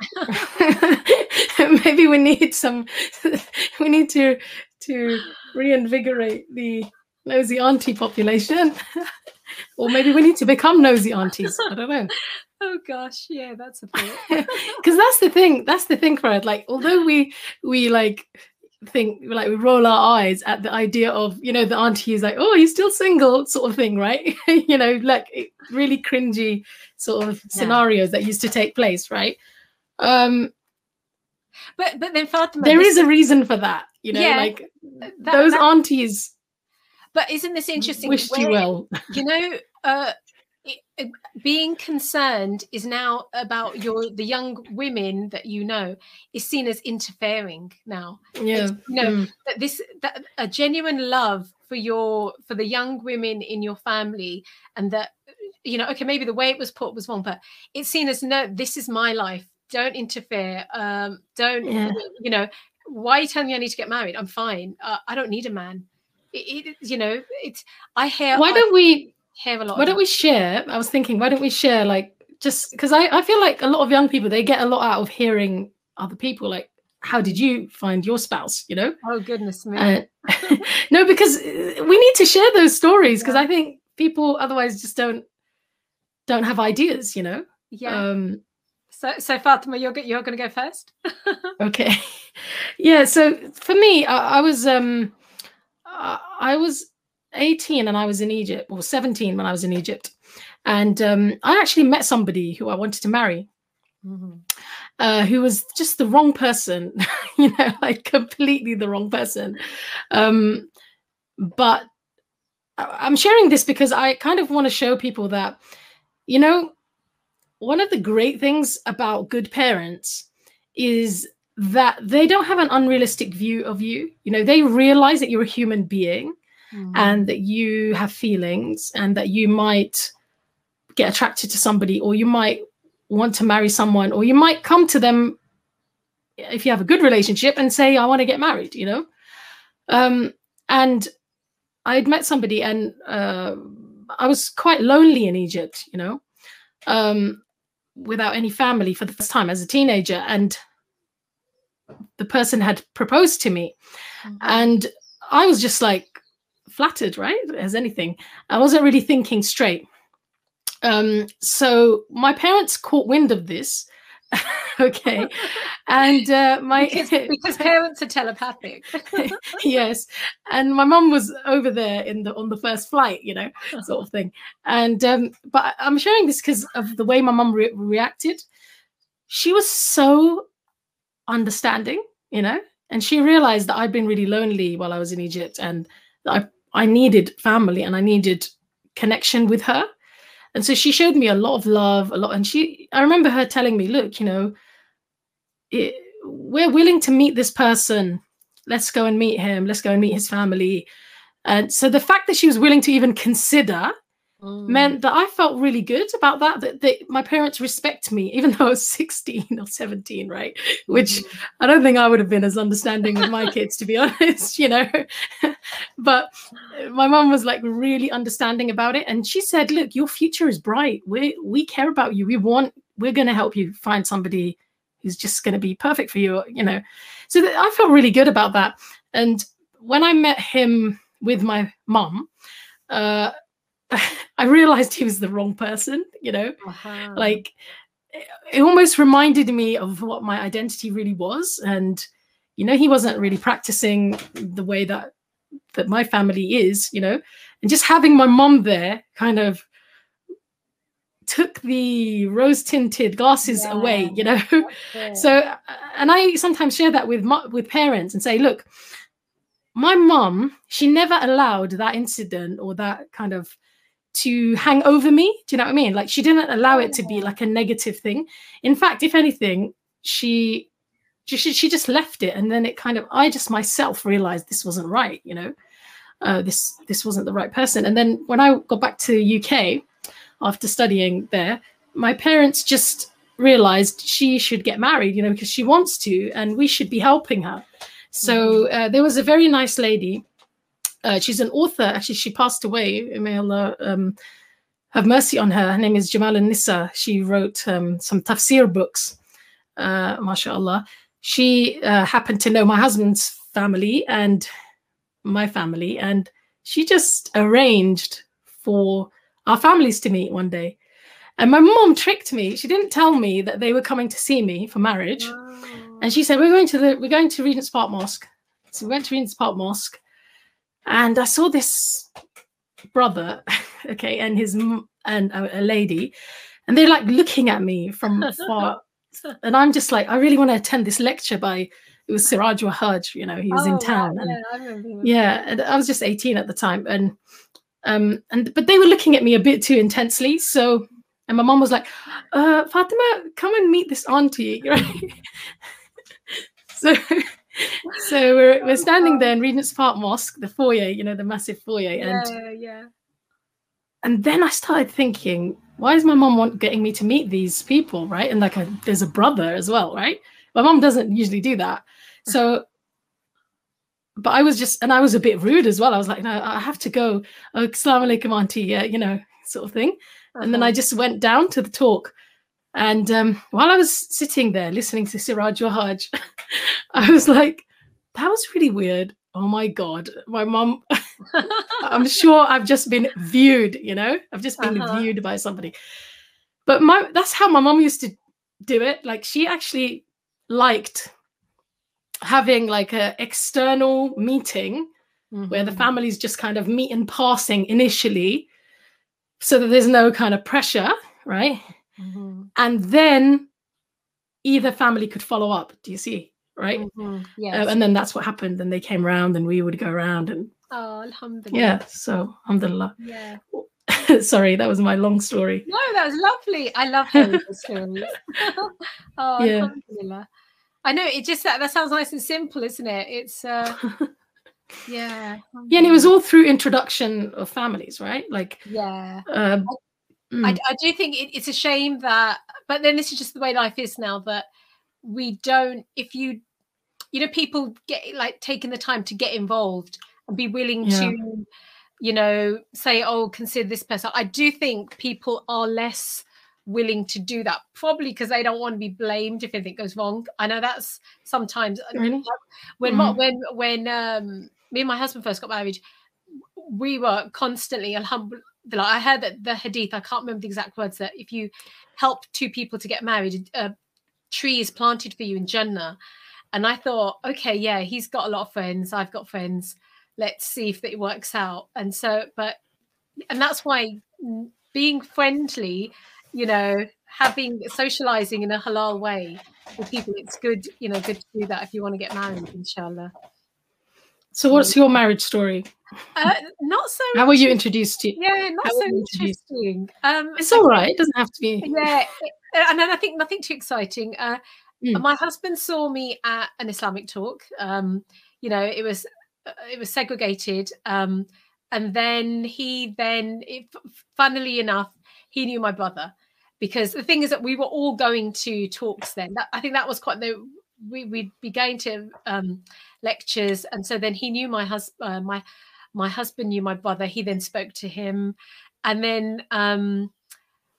[LAUGHS] maybe we need some. [LAUGHS] we need to to reinvigorate the nosy auntie population, [LAUGHS] or maybe we need to become nosy aunties. I don't know. oh gosh, yeah, that's a thought. because that's the thing that's the thing Farhat. like although we we like think like we roll our eyes at the idea of you know the auntie is like oh you're still single? sort of thing right? [LAUGHS] You know like really cringy sort of scenarios that used to take place right? Um But but then Fatima, there is a reason for that you know Yeah, like that- those that- aunties But isn't this interesting? wished you well. you know uh being concerned is now about your the young women that you know is seen as interfering now. Yeah you know Mm. that this that a genuine love for your for the young women in your family and that you know okay maybe the way it was put was wrong but it's seen as no this is my life. Don't interfere. Um don't Yeah. you know why are you telling me i need to get married? I'm fine. Uh, i don't need a man. It, it, you know it's i hear why don't we hear a lot why don't we share? I was thinking why don't we share like just because I, I feel like a lot of young people they get a lot out of hearing other people like how did you find your spouse you know? Oh goodness me. Uh, [LAUGHS] [LAUGHS] no because uh, we need to share those stories because Yeah. i think people otherwise just don't don't have ideas you know? Yeah. Um so so fatima you're you're going to go first? [LAUGHS] Okay. Yeah so for me i, I was um I, I was 18 and i was in egypt or 17 when i was in egypt and um i actually met somebody who i wanted to marry Mhm. uh, who was just the wrong person, [LAUGHS] you know, like completely the wrong person. Um, but I'm sharing this because I kind of want to show people that, you know, one of the great things about good parents is that they don't have an unrealistic view of you. You know, they realize that you're a human being Mhm. and that you have feelings and that you might get attracted to somebody or you might want to marry someone or you might come to them if you have a good relationship and say i want to get married you know um and i'd met somebody and uh, i was quite lonely in egypt you know um without any family for the first time as a teenager and the person had proposed to me Mhm. and I was just like flattered, right? As anything. I wasn't really thinking straight. Um, so my parents caught wind of this. [LAUGHS] okay. And uh, my because, [LAUGHS] because parents are telepathic. [LAUGHS] yes. And my mum was over there in the on the first flight, you know, sort of thing. And um, but I'm sharing this because of the way my mum re- reacted. She was so understanding, you know, and she realized that I'd been really lonely while I was in Egypt and I I needed family and I needed connection with her. And so she showed me a lot of love, a lot. And she, I remember her telling me, look, you know, it, we're willing to meet this person. Let's go and meet him. Let's go and meet his family. And so the fact that she was willing to even consider mm. meant that I felt really good about that, that, that my parents respect me, even though I was [LAUGHS] 16 or 17, right? Which mm. I don't think I would have been as understanding with my kids, to be [LAUGHS] honest, you know. [LAUGHS] but my mom was like really understanding about it. And she said, look, your future is bright. We we care about you. We want, we're going to help you find somebody who's just going to be perfect for you, you know. So th- I felt really good about that. And when I met him with my mom, uh, [LAUGHS] I realized he was the wrong person, you know, uh-huh. like it almost reminded me of what my identity really was. And, you know, he wasn't really practicing the way that that my family is, you know, and just having my mom there kind of took the rose tinted glasses yeah. away, you know. [LAUGHS] so, and I sometimes share that with my, with parents and say, look, my mom, she never allowed that incident or that kind of to hang over me. Do you know what I mean? Like she didn't allow it to be like a negative thing. In fact, if anything, she she she just left it, and then it kind of I just myself realized this wasn't right. You know, uh, this this wasn't the right person. And then when I got back to UK after studying there, my parents just realized she should get married. You know, because she wants to, and we should be helping her. So mm-hmm. uh, there was a very nice lady uh, she's an author. Actually, she passed away. May Allah um, have mercy on her. Her name is Jamal Nisa. She wrote um, some tafsir books, uh, mashallah. She uh, happened to know my husband's family and my family, and she just arranged for our families to meet one day. And my mom tricked me. She didn't tell me that they were coming to see me for marriage. And she said, "We're going to the we're going to Regent's Park Mosque." So we went to Regent's Park Mosque and I saw this brother, [LAUGHS] okay, and his and a, a lady, and they're like looking at me from far, [LAUGHS] and I'm just like, I really want to attend this lecture by it was Siraj Wahhaj, you know, he was oh, in town, wow, and yeah, yeah, and I was just 18 at the time, and um, and but they were looking at me a bit too intensely, so. And my mom was like, uh, Fatima, come and meet this auntie. Right? [LAUGHS] so [LAUGHS] so we're we're standing there in Regent's Park Mosque, the foyer, you know, the massive foyer, and yeah, yeah. And then I started thinking, why is my mom want getting me to meet these people, right? And like, a, there's a brother as well, right? My mom doesn't usually do that, [LAUGHS] so. But I was just, and I was a bit rude as well. I was like, no, I have to go. Oh, Assalamu alaikum, auntie, yeah, you know, sort of thing. Uh-huh. And then I uh-huh. just went down to the talk. And um, while I was sitting there listening to Siraj Wahhaj, [LAUGHS] I was like, that was really weird. Oh my God. My mom, [LAUGHS] I'm sure I've just been viewed, you know, I've just been uh-huh. viewed by somebody. But my that's how my mom used to do it. Like she actually liked having like a external meeting mm-hmm. where the mm-hmm. families just kind of meet in passing initially so that there's no kind of pressure, right? Mm-hmm. And then either family could follow up. Do you see? Right? Mm-hmm. Yes. Uh, and then that's what happened. And they came around and we would go around and Oh, alhamdulillah. Yeah. So alhamdulillah. Yeah. [LAUGHS] Sorry, that was my long story. No, that was lovely. I love hearing the [LAUGHS] stories. [LAUGHS] oh, yeah. alhamdulillah. I know it just that that sounds nice and simple, isn't it? It's uh yeah. Yeah, and it was all through introduction of families, right? Like yeah. Uh, Mm. I, I, do think it, it's a shame that, but then this is just the way life is now that we don't, if you, you know, people get like taking the time to get involved and be willing yeah. to, you know, say, oh, consider this person. I do think people are less willing to do that probably because they don't want to be blamed if anything goes wrong i know that's sometimes really? when mm. when when um me and my husband first got married, we were constantly alhamdulillah. I heard that the hadith, I can't remember the exact words, that if you help two people to get married, a tree is planted for you in Jannah. And I thought, okay, yeah, he's got a lot of friends. I've got friends. Let's see if it works out. And so, but, and that's why being friendly, you know, having socializing in a halal way with people, it's good, you know, good to do that if you want to get married, inshallah. So, what's your marriage story? Uh, not so. How were you introduced to? Yeah, not so interesting. Um, it's all right. It doesn't have to be. Yeah, and then I think nothing too exciting. Uh, mm. My husband saw me at an Islamic talk. Um, you know, it was uh, it was segregated, um, and then he then, it, funnily enough, he knew my brother because the thing is that we were all going to talks then. That, I think that was quite the we we'd be going to um, lectures, and so then he knew my husband. Uh, my my husband knew my brother. He then spoke to him, and then um,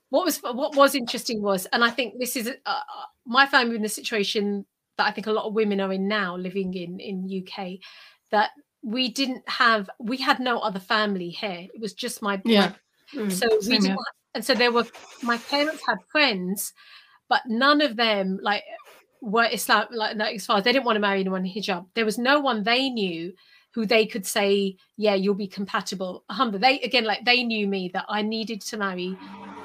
what was what was interesting was, and I think this is uh, uh my family in the situation that I think a lot of women are in now, living in in UK, that we didn't have we had no other family here. It was just my yeah. Mm, so we didn't, and so there were my parents had friends, but none of them like were Islam like as far as they didn't want to marry anyone in hijab. There was no one they knew who they could say, yeah, you'll be compatible. Humble. They again, like they knew me that I needed to marry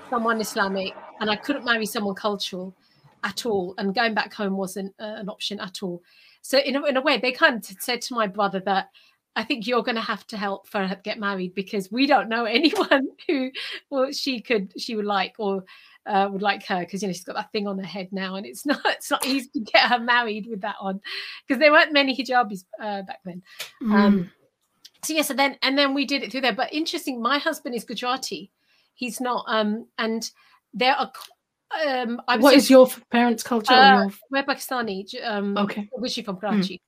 someone Islamic, and I couldn't marry someone cultural at all. And going back home wasn't uh, an option at all. So in a, in a way, they kind of said to my brother that I think you're going to have to help for her get married because we don't know [LAUGHS] anyone who well she could she would like or uh, would like her because you know she's got that thing on her head now, and it's [LAUGHS] not it's not easy to get her married with that on because there weren't many hijabis uh, back then. Mm. Um, so yes, and then and then we did it through there. But interesting, my husband is Gujarati. He's not, um, and there are. Um, I what is your parents' culture? Uh, your... We're Pakistani. Um, okay, originally from Karachi.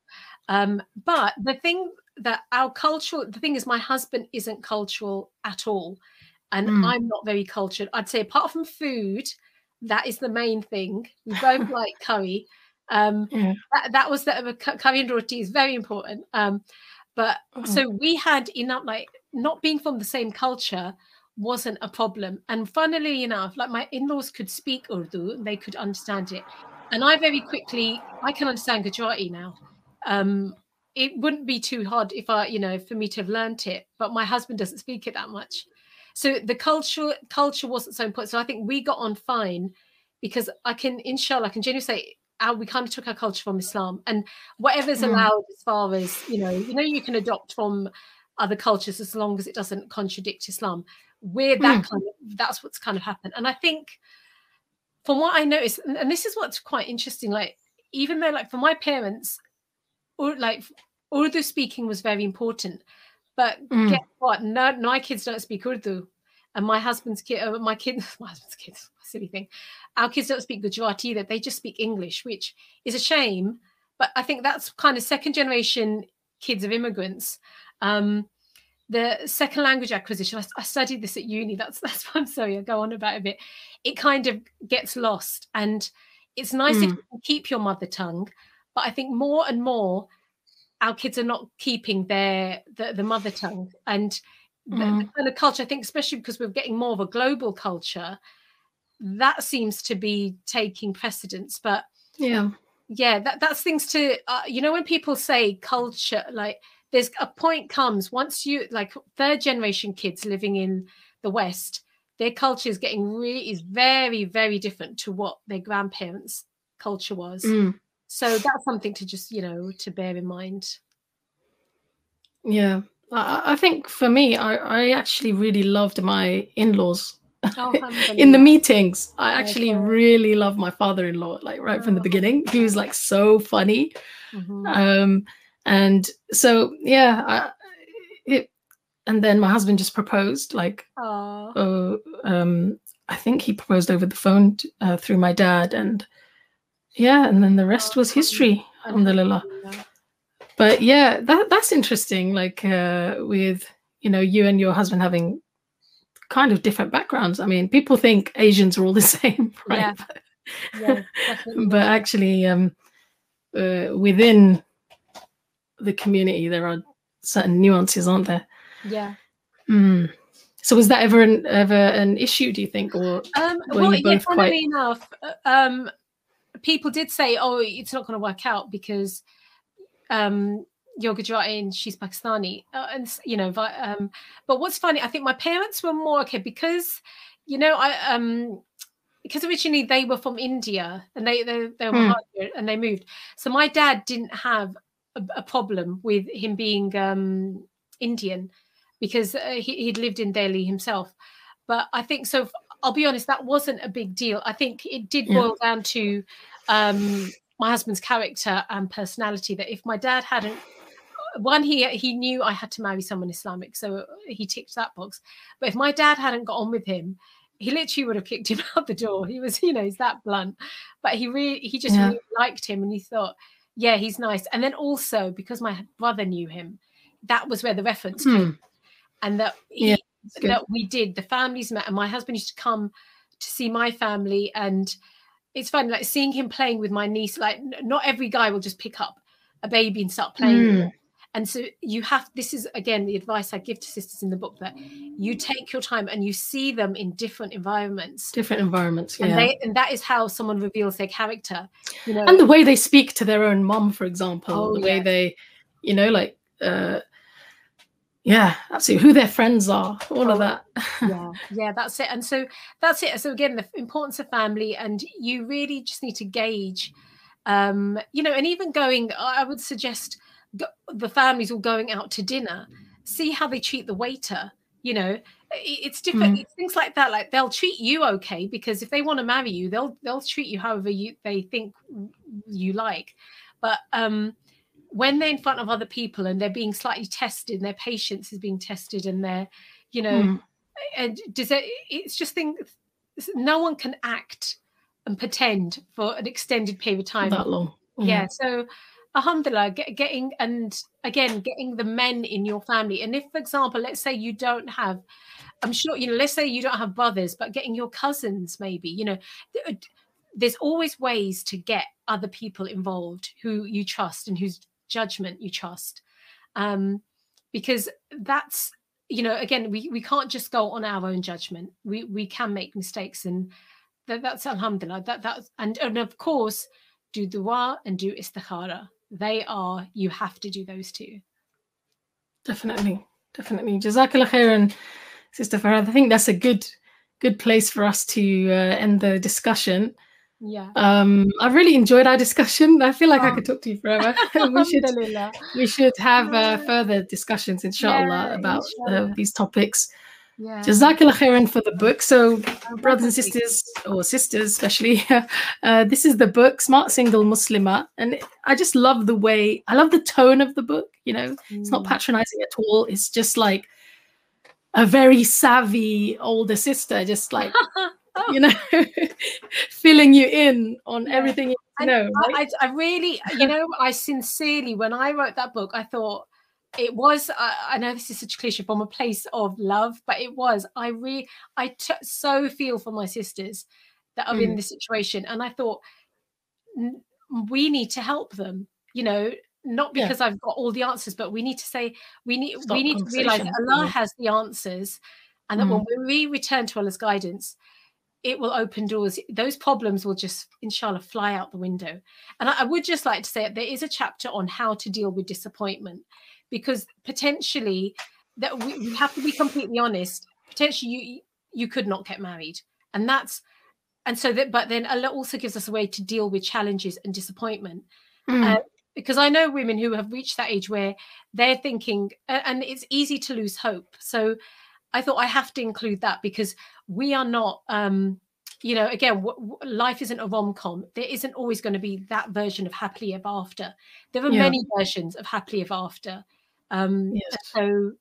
Mm. Um, but the thing that our cultural, the thing is, my husband isn't cultural at all and mm. I'm not very cultured. I'd say apart from food, that is the main thing. We both [LAUGHS] like curry. Um, yeah. that, that, was the curry and roti is very important. Um, but oh. so we had enough like not being from the same culture wasn't a problem. And funnily enough, like my in-laws could speak Urdu and they could understand it. And I very quickly I can understand Gujarati now. Um, it wouldn't be too hard if I, you know, for me to have learned it, but my husband doesn't speak it that much. So the culture culture wasn't so important. So I think we got on fine because I can, inshallah, I can genuinely say our, we kind of took our culture from Islam and whatever's mm. allowed as far as you know, you know, you can adopt from other cultures as long as it doesn't contradict Islam. We're that mm. kind of that's what's kind of happened. And I think from what I noticed, and this is what's quite interesting, like even though like for my parents, or like Urdu speaking was very important but mm. guess what? No, my kids don't speak Urdu, and my husband's kid, uh, my kids, [LAUGHS] my husband's kids, [LAUGHS] silly thing. Our kids don't speak Gujarati either. They just speak English, which is a shame. But I think that's kind of second generation kids of immigrants. Um, the second language acquisition, I, I, studied this at uni. That's [LAUGHS] that's what I'm sorry. I go on about a bit. It kind of gets lost, and it's nice mm. if you can keep your mother tongue. But I think more and more our kids are not keeping their the, the mother tongue and the, mm. the kind of culture i think especially because we're getting more of a global culture that seems to be taking precedence but yeah yeah that, that's things to uh, you know when people say culture like there's a point comes once you like third generation kids living in the west their culture is getting really is very very different to what their grandparents culture was mm. So that's something to just, you know, to bear in mind. Yeah. I, I think for me, I, I actually really loved my in laws. Oh, [LAUGHS] in the meetings, I actually okay. really love my father-in-law, like right oh. from the oh. beginning. He was like so funny, mm-hmm. um, and so yeah, I, it, and then my husband just proposed, like, uh, um, I think he proposed over the phone t- uh, through my dad, and yeah, and then the rest was history, alhamdulillah. But yeah, that that's interesting. Like uh, with you know you and your husband having kind of different backgrounds. I mean, people think Asians are all the [LAUGHS] same, right? Yeah, yeah but actually, um, uh, within the community, there are certain nuances, aren't there? Yeah. Mm. So was that ever an ever an issue? Do you think, or Um, were well, you both funnily quite? enough, uh, um, people did say, "Oh, it's not going to work out because um, you're Gujarati and she's Pakistani," uh, and you know. vi- Um, but what's funny, I think my parents were more okay because, you know, I um, because originally they were from India and they they, they were Hmm. And they moved. So my dad didn't have a, a problem with him being um, Indian because uh, he, he'd lived in Delhi himself. But I think so. I'll be honest, that wasn't a big deal. I think it did Yeah. boil down to um, my husband's character and personality. That if my dad hadn't, one he he knew I had to marry someone Islamic, so he ticked that box. But if my dad hadn't got on with him, he literally would have kicked him [LAUGHS] out the door. He was, you know, he's that blunt. But he really, he just Yeah. really liked him, and he thought, yeah, he's nice. And then also because my brother knew him, that was where the reference Hmm. came, and that he, Yeah, that we did. The families met, and my husband used to come to see my family, and it's fun, like seeing him playing with my niece. Like, not every guy will just pick up a baby and start playing. Mm. And so you have. This is again the advice I give to sisters in the book that you take your time and you see them in different environments. different environments. Yeah. And, they, and that is how someone reveals their character. You know, and the way they speak to their own mom, for example, Oh, the way yeah. they, you know, like, uh, yeah, absolutely, who their friends are, all of Oh, that. yeah yeah that's it. And so that's it. So again the importance of family and you really just need to gauge um you know and even going i would suggest the families all going out to dinner see how they treat the waiter you know? It's different it's things like that like they'll treat you okay because if they want to marry you they'll they'll treat you however you they think you like. But um when they're in front of other people and they're being slightly tested and their patience is being tested and they're you know Mm. and does it it's just thing no one can act and pretend for an extended period of time that long. Mm. yeah so alhamdulillah get, getting and again getting the men in your family and if for example let's say you don't have i'm sure you know let's say you don't have brothers but getting your cousins maybe you know th- there's always ways to get other people involved who you trust and whose judgment you trust um because that's you know again we, we can't just go on our own judgment we we can make mistakes and that, that's alhamdulillah that that's and, and of course do dua and do istikhara they are you have to do those two Definitely, definitely. Jazakallah khairan, Sister Farhat. I think that's a good, good place for us to uh, end the discussion. Yeah Um, I've really enjoyed our discussion. I feel like I Oh. could talk to you forever. [LAUGHS] [LAUGHS] we should, we should have uh, further discussions, inshallah, Yeah, about Uh, these topics. yeah Jazakallah khairan for the book. So, Oh, brothers and sisters, or sisters especially, [LAUGHS] uh, this is the book, Smart Single Muslimah. And I just love the way, I love the tone of the book. You know, it's not Mm. patronizing at all. It's just like a very savvy older sister, just like, you know, [LAUGHS] filling you in on Yeah. everything you need to And know. right? I, I, I really, you know, I sincerely, when I wrote that book, I thought it was. I, I know this is such a cliche from a place of love, but it was. I really, I t- so feel for my sisters that are in Mm. this situation, and I thought "N- we need to help them. You know, not Yeah. because I've got all the answers, but we need to say we need Start we need to realize that Allah has the answers, and that Mm. when we return to Allah's guidance, it will open doors. Those problems will just, inshallah, fly out the window. And I, I would just like to say there is a chapter on how to deal with disappointment, because potentially that we, we have to be completely honest. Potentially, you you could not get married, and that's and so that. But then Allah also gives us a way to deal with challenges and disappointment Mm. uh, because I know women who have reached that age where they're thinking, and it's easy to lose hope. So I thought I have to include that because we are not, um, you know, again, w- w- life isn't a rom com. There isn't always going to be that version of happily ever after. There are Yeah. many versions of happily ever after. Um, Yes. So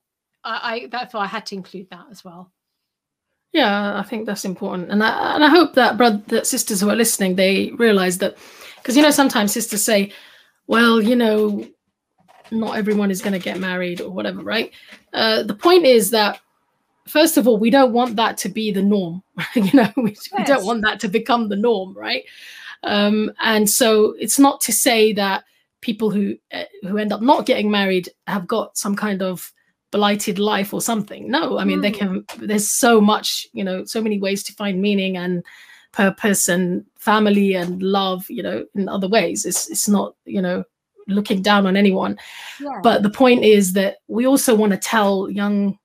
I, I why I had to include that as well. Yeah, I think that's important, and I and I hope that brother, that sisters who are listening, they realize that, because you know sometimes sisters say, well, you know, not everyone is going to get married or whatever, right? Uh, the point is that first of all, we don't want that to be the norm. [LAUGHS] you know, we, we don't want that to become the norm, right? Um, and so it's not to say that people who uh, who end up not getting married have got some kind of blighted life or something. No, I mean mm. they can. There's so much, you know, so many ways to find meaning and purpose and family and love. You know, in other ways. It's it's not you know looking down on anyone. Yeah. But the point is that we also want to tell young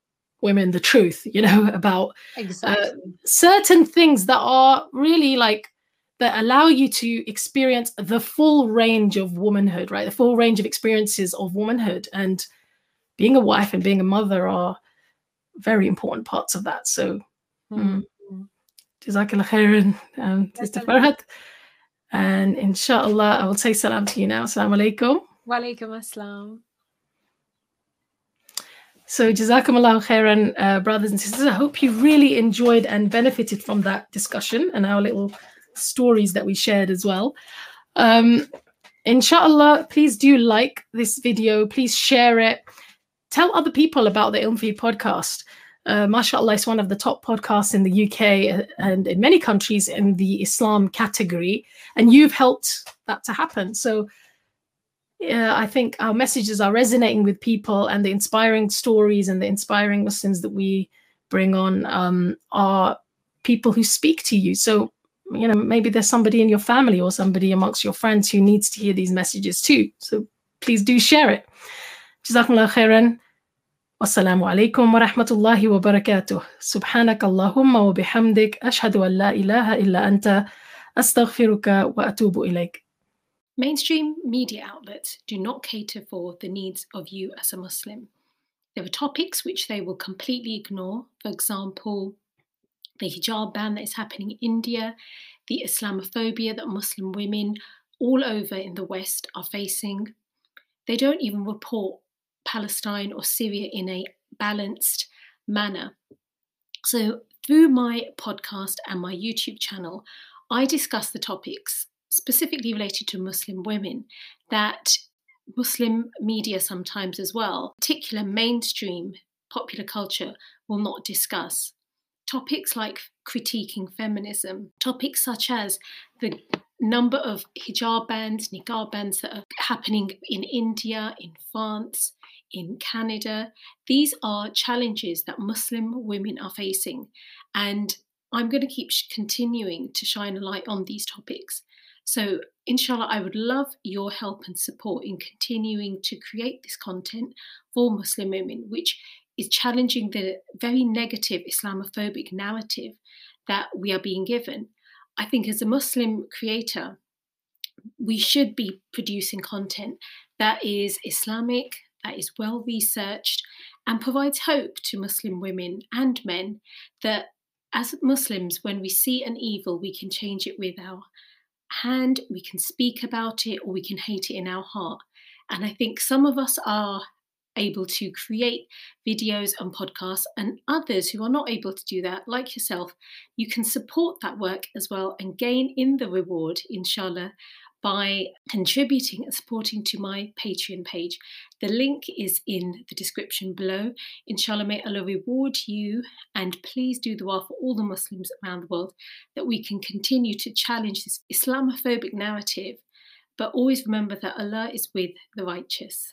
women the truth, you know, [LAUGHS] about uh, exactly. uh, certain things that are really like that allow you to experience the full range of womanhood, right? The full range of experiences of womanhood. And being a wife and being a mother are very important parts of that. So, mm. Jazakallah khairan, um, Sister Farhat. And inshallah, I will say salam to you now. Assalamu alaikum. Wa alaikum assalam. So, Jazakumullah khairan, uh, brothers and sisters. I hope you really enjoyed and benefited from that discussion and our little stories that we shared as well. Um, inshallah, please do like this video. Please share it. Tell other people about the Ilmfeed podcast. Uh, mashallah, it's one of the top podcasts in the UK and in many countries in the Islam category. And you've helped that to happen. So, yeah, I think our messages are resonating with people, and the inspiring stories and the inspiring Muslims that we bring on um, are people who speak to you. So, you know, maybe there's somebody in your family or somebody amongst your friends who needs to hear these messages too. So, please do share it. Jazakumullah khairan. والسلام عليكم ورحمة الله وبركاته سبحانك اللهم وبحمدك أشهد أن لا إله إلا أنت أستغفرك وأتوب إليك Mainstream media outlets do not cater for the needs of you as a Muslim. There are topics which they will completely ignore. For example, the hijab ban that is happening in India, the Islamophobia that Muslim women all over in the West are facing. They don't even report Palestine or Syria in a balanced manner. So, through my podcast and my YouTube channel, I discuss the topics specifically related to Muslim women that Muslim media sometimes as well, particular mainstream popular culture, will not discuss. Topics like critiquing feminism, topics such as the number of hijab bans, niqab bans that are happening in India, in France, in Canada. These are challenges that Muslim women are facing. And I'm going to keep continuing to shine a light on these topics. So, inshallah, I would love your help and support in continuing to create this content for Muslim women, which is challenging the very negative Islamophobic narrative that we are being given. I think as a Muslim creator, we should be producing content that is Islamic, that is well researched, and provides hope to Muslim women and men that as Muslims, when we see an evil, we can change it with our hand, we can speak about it, or we can hate it in our heart. And I think some of us are able to create videos and podcasts, and others who are not able to do that, like yourself, you can support that work as well and gain in the reward, inshallah, by contributing and supporting to my Patreon page. The link is in the description below. Inshallah, may Allah reward you and please do the dua for all the Muslims around the world that we can continue to challenge this Islamophobic narrative, but always remember that Allah is with the righteous.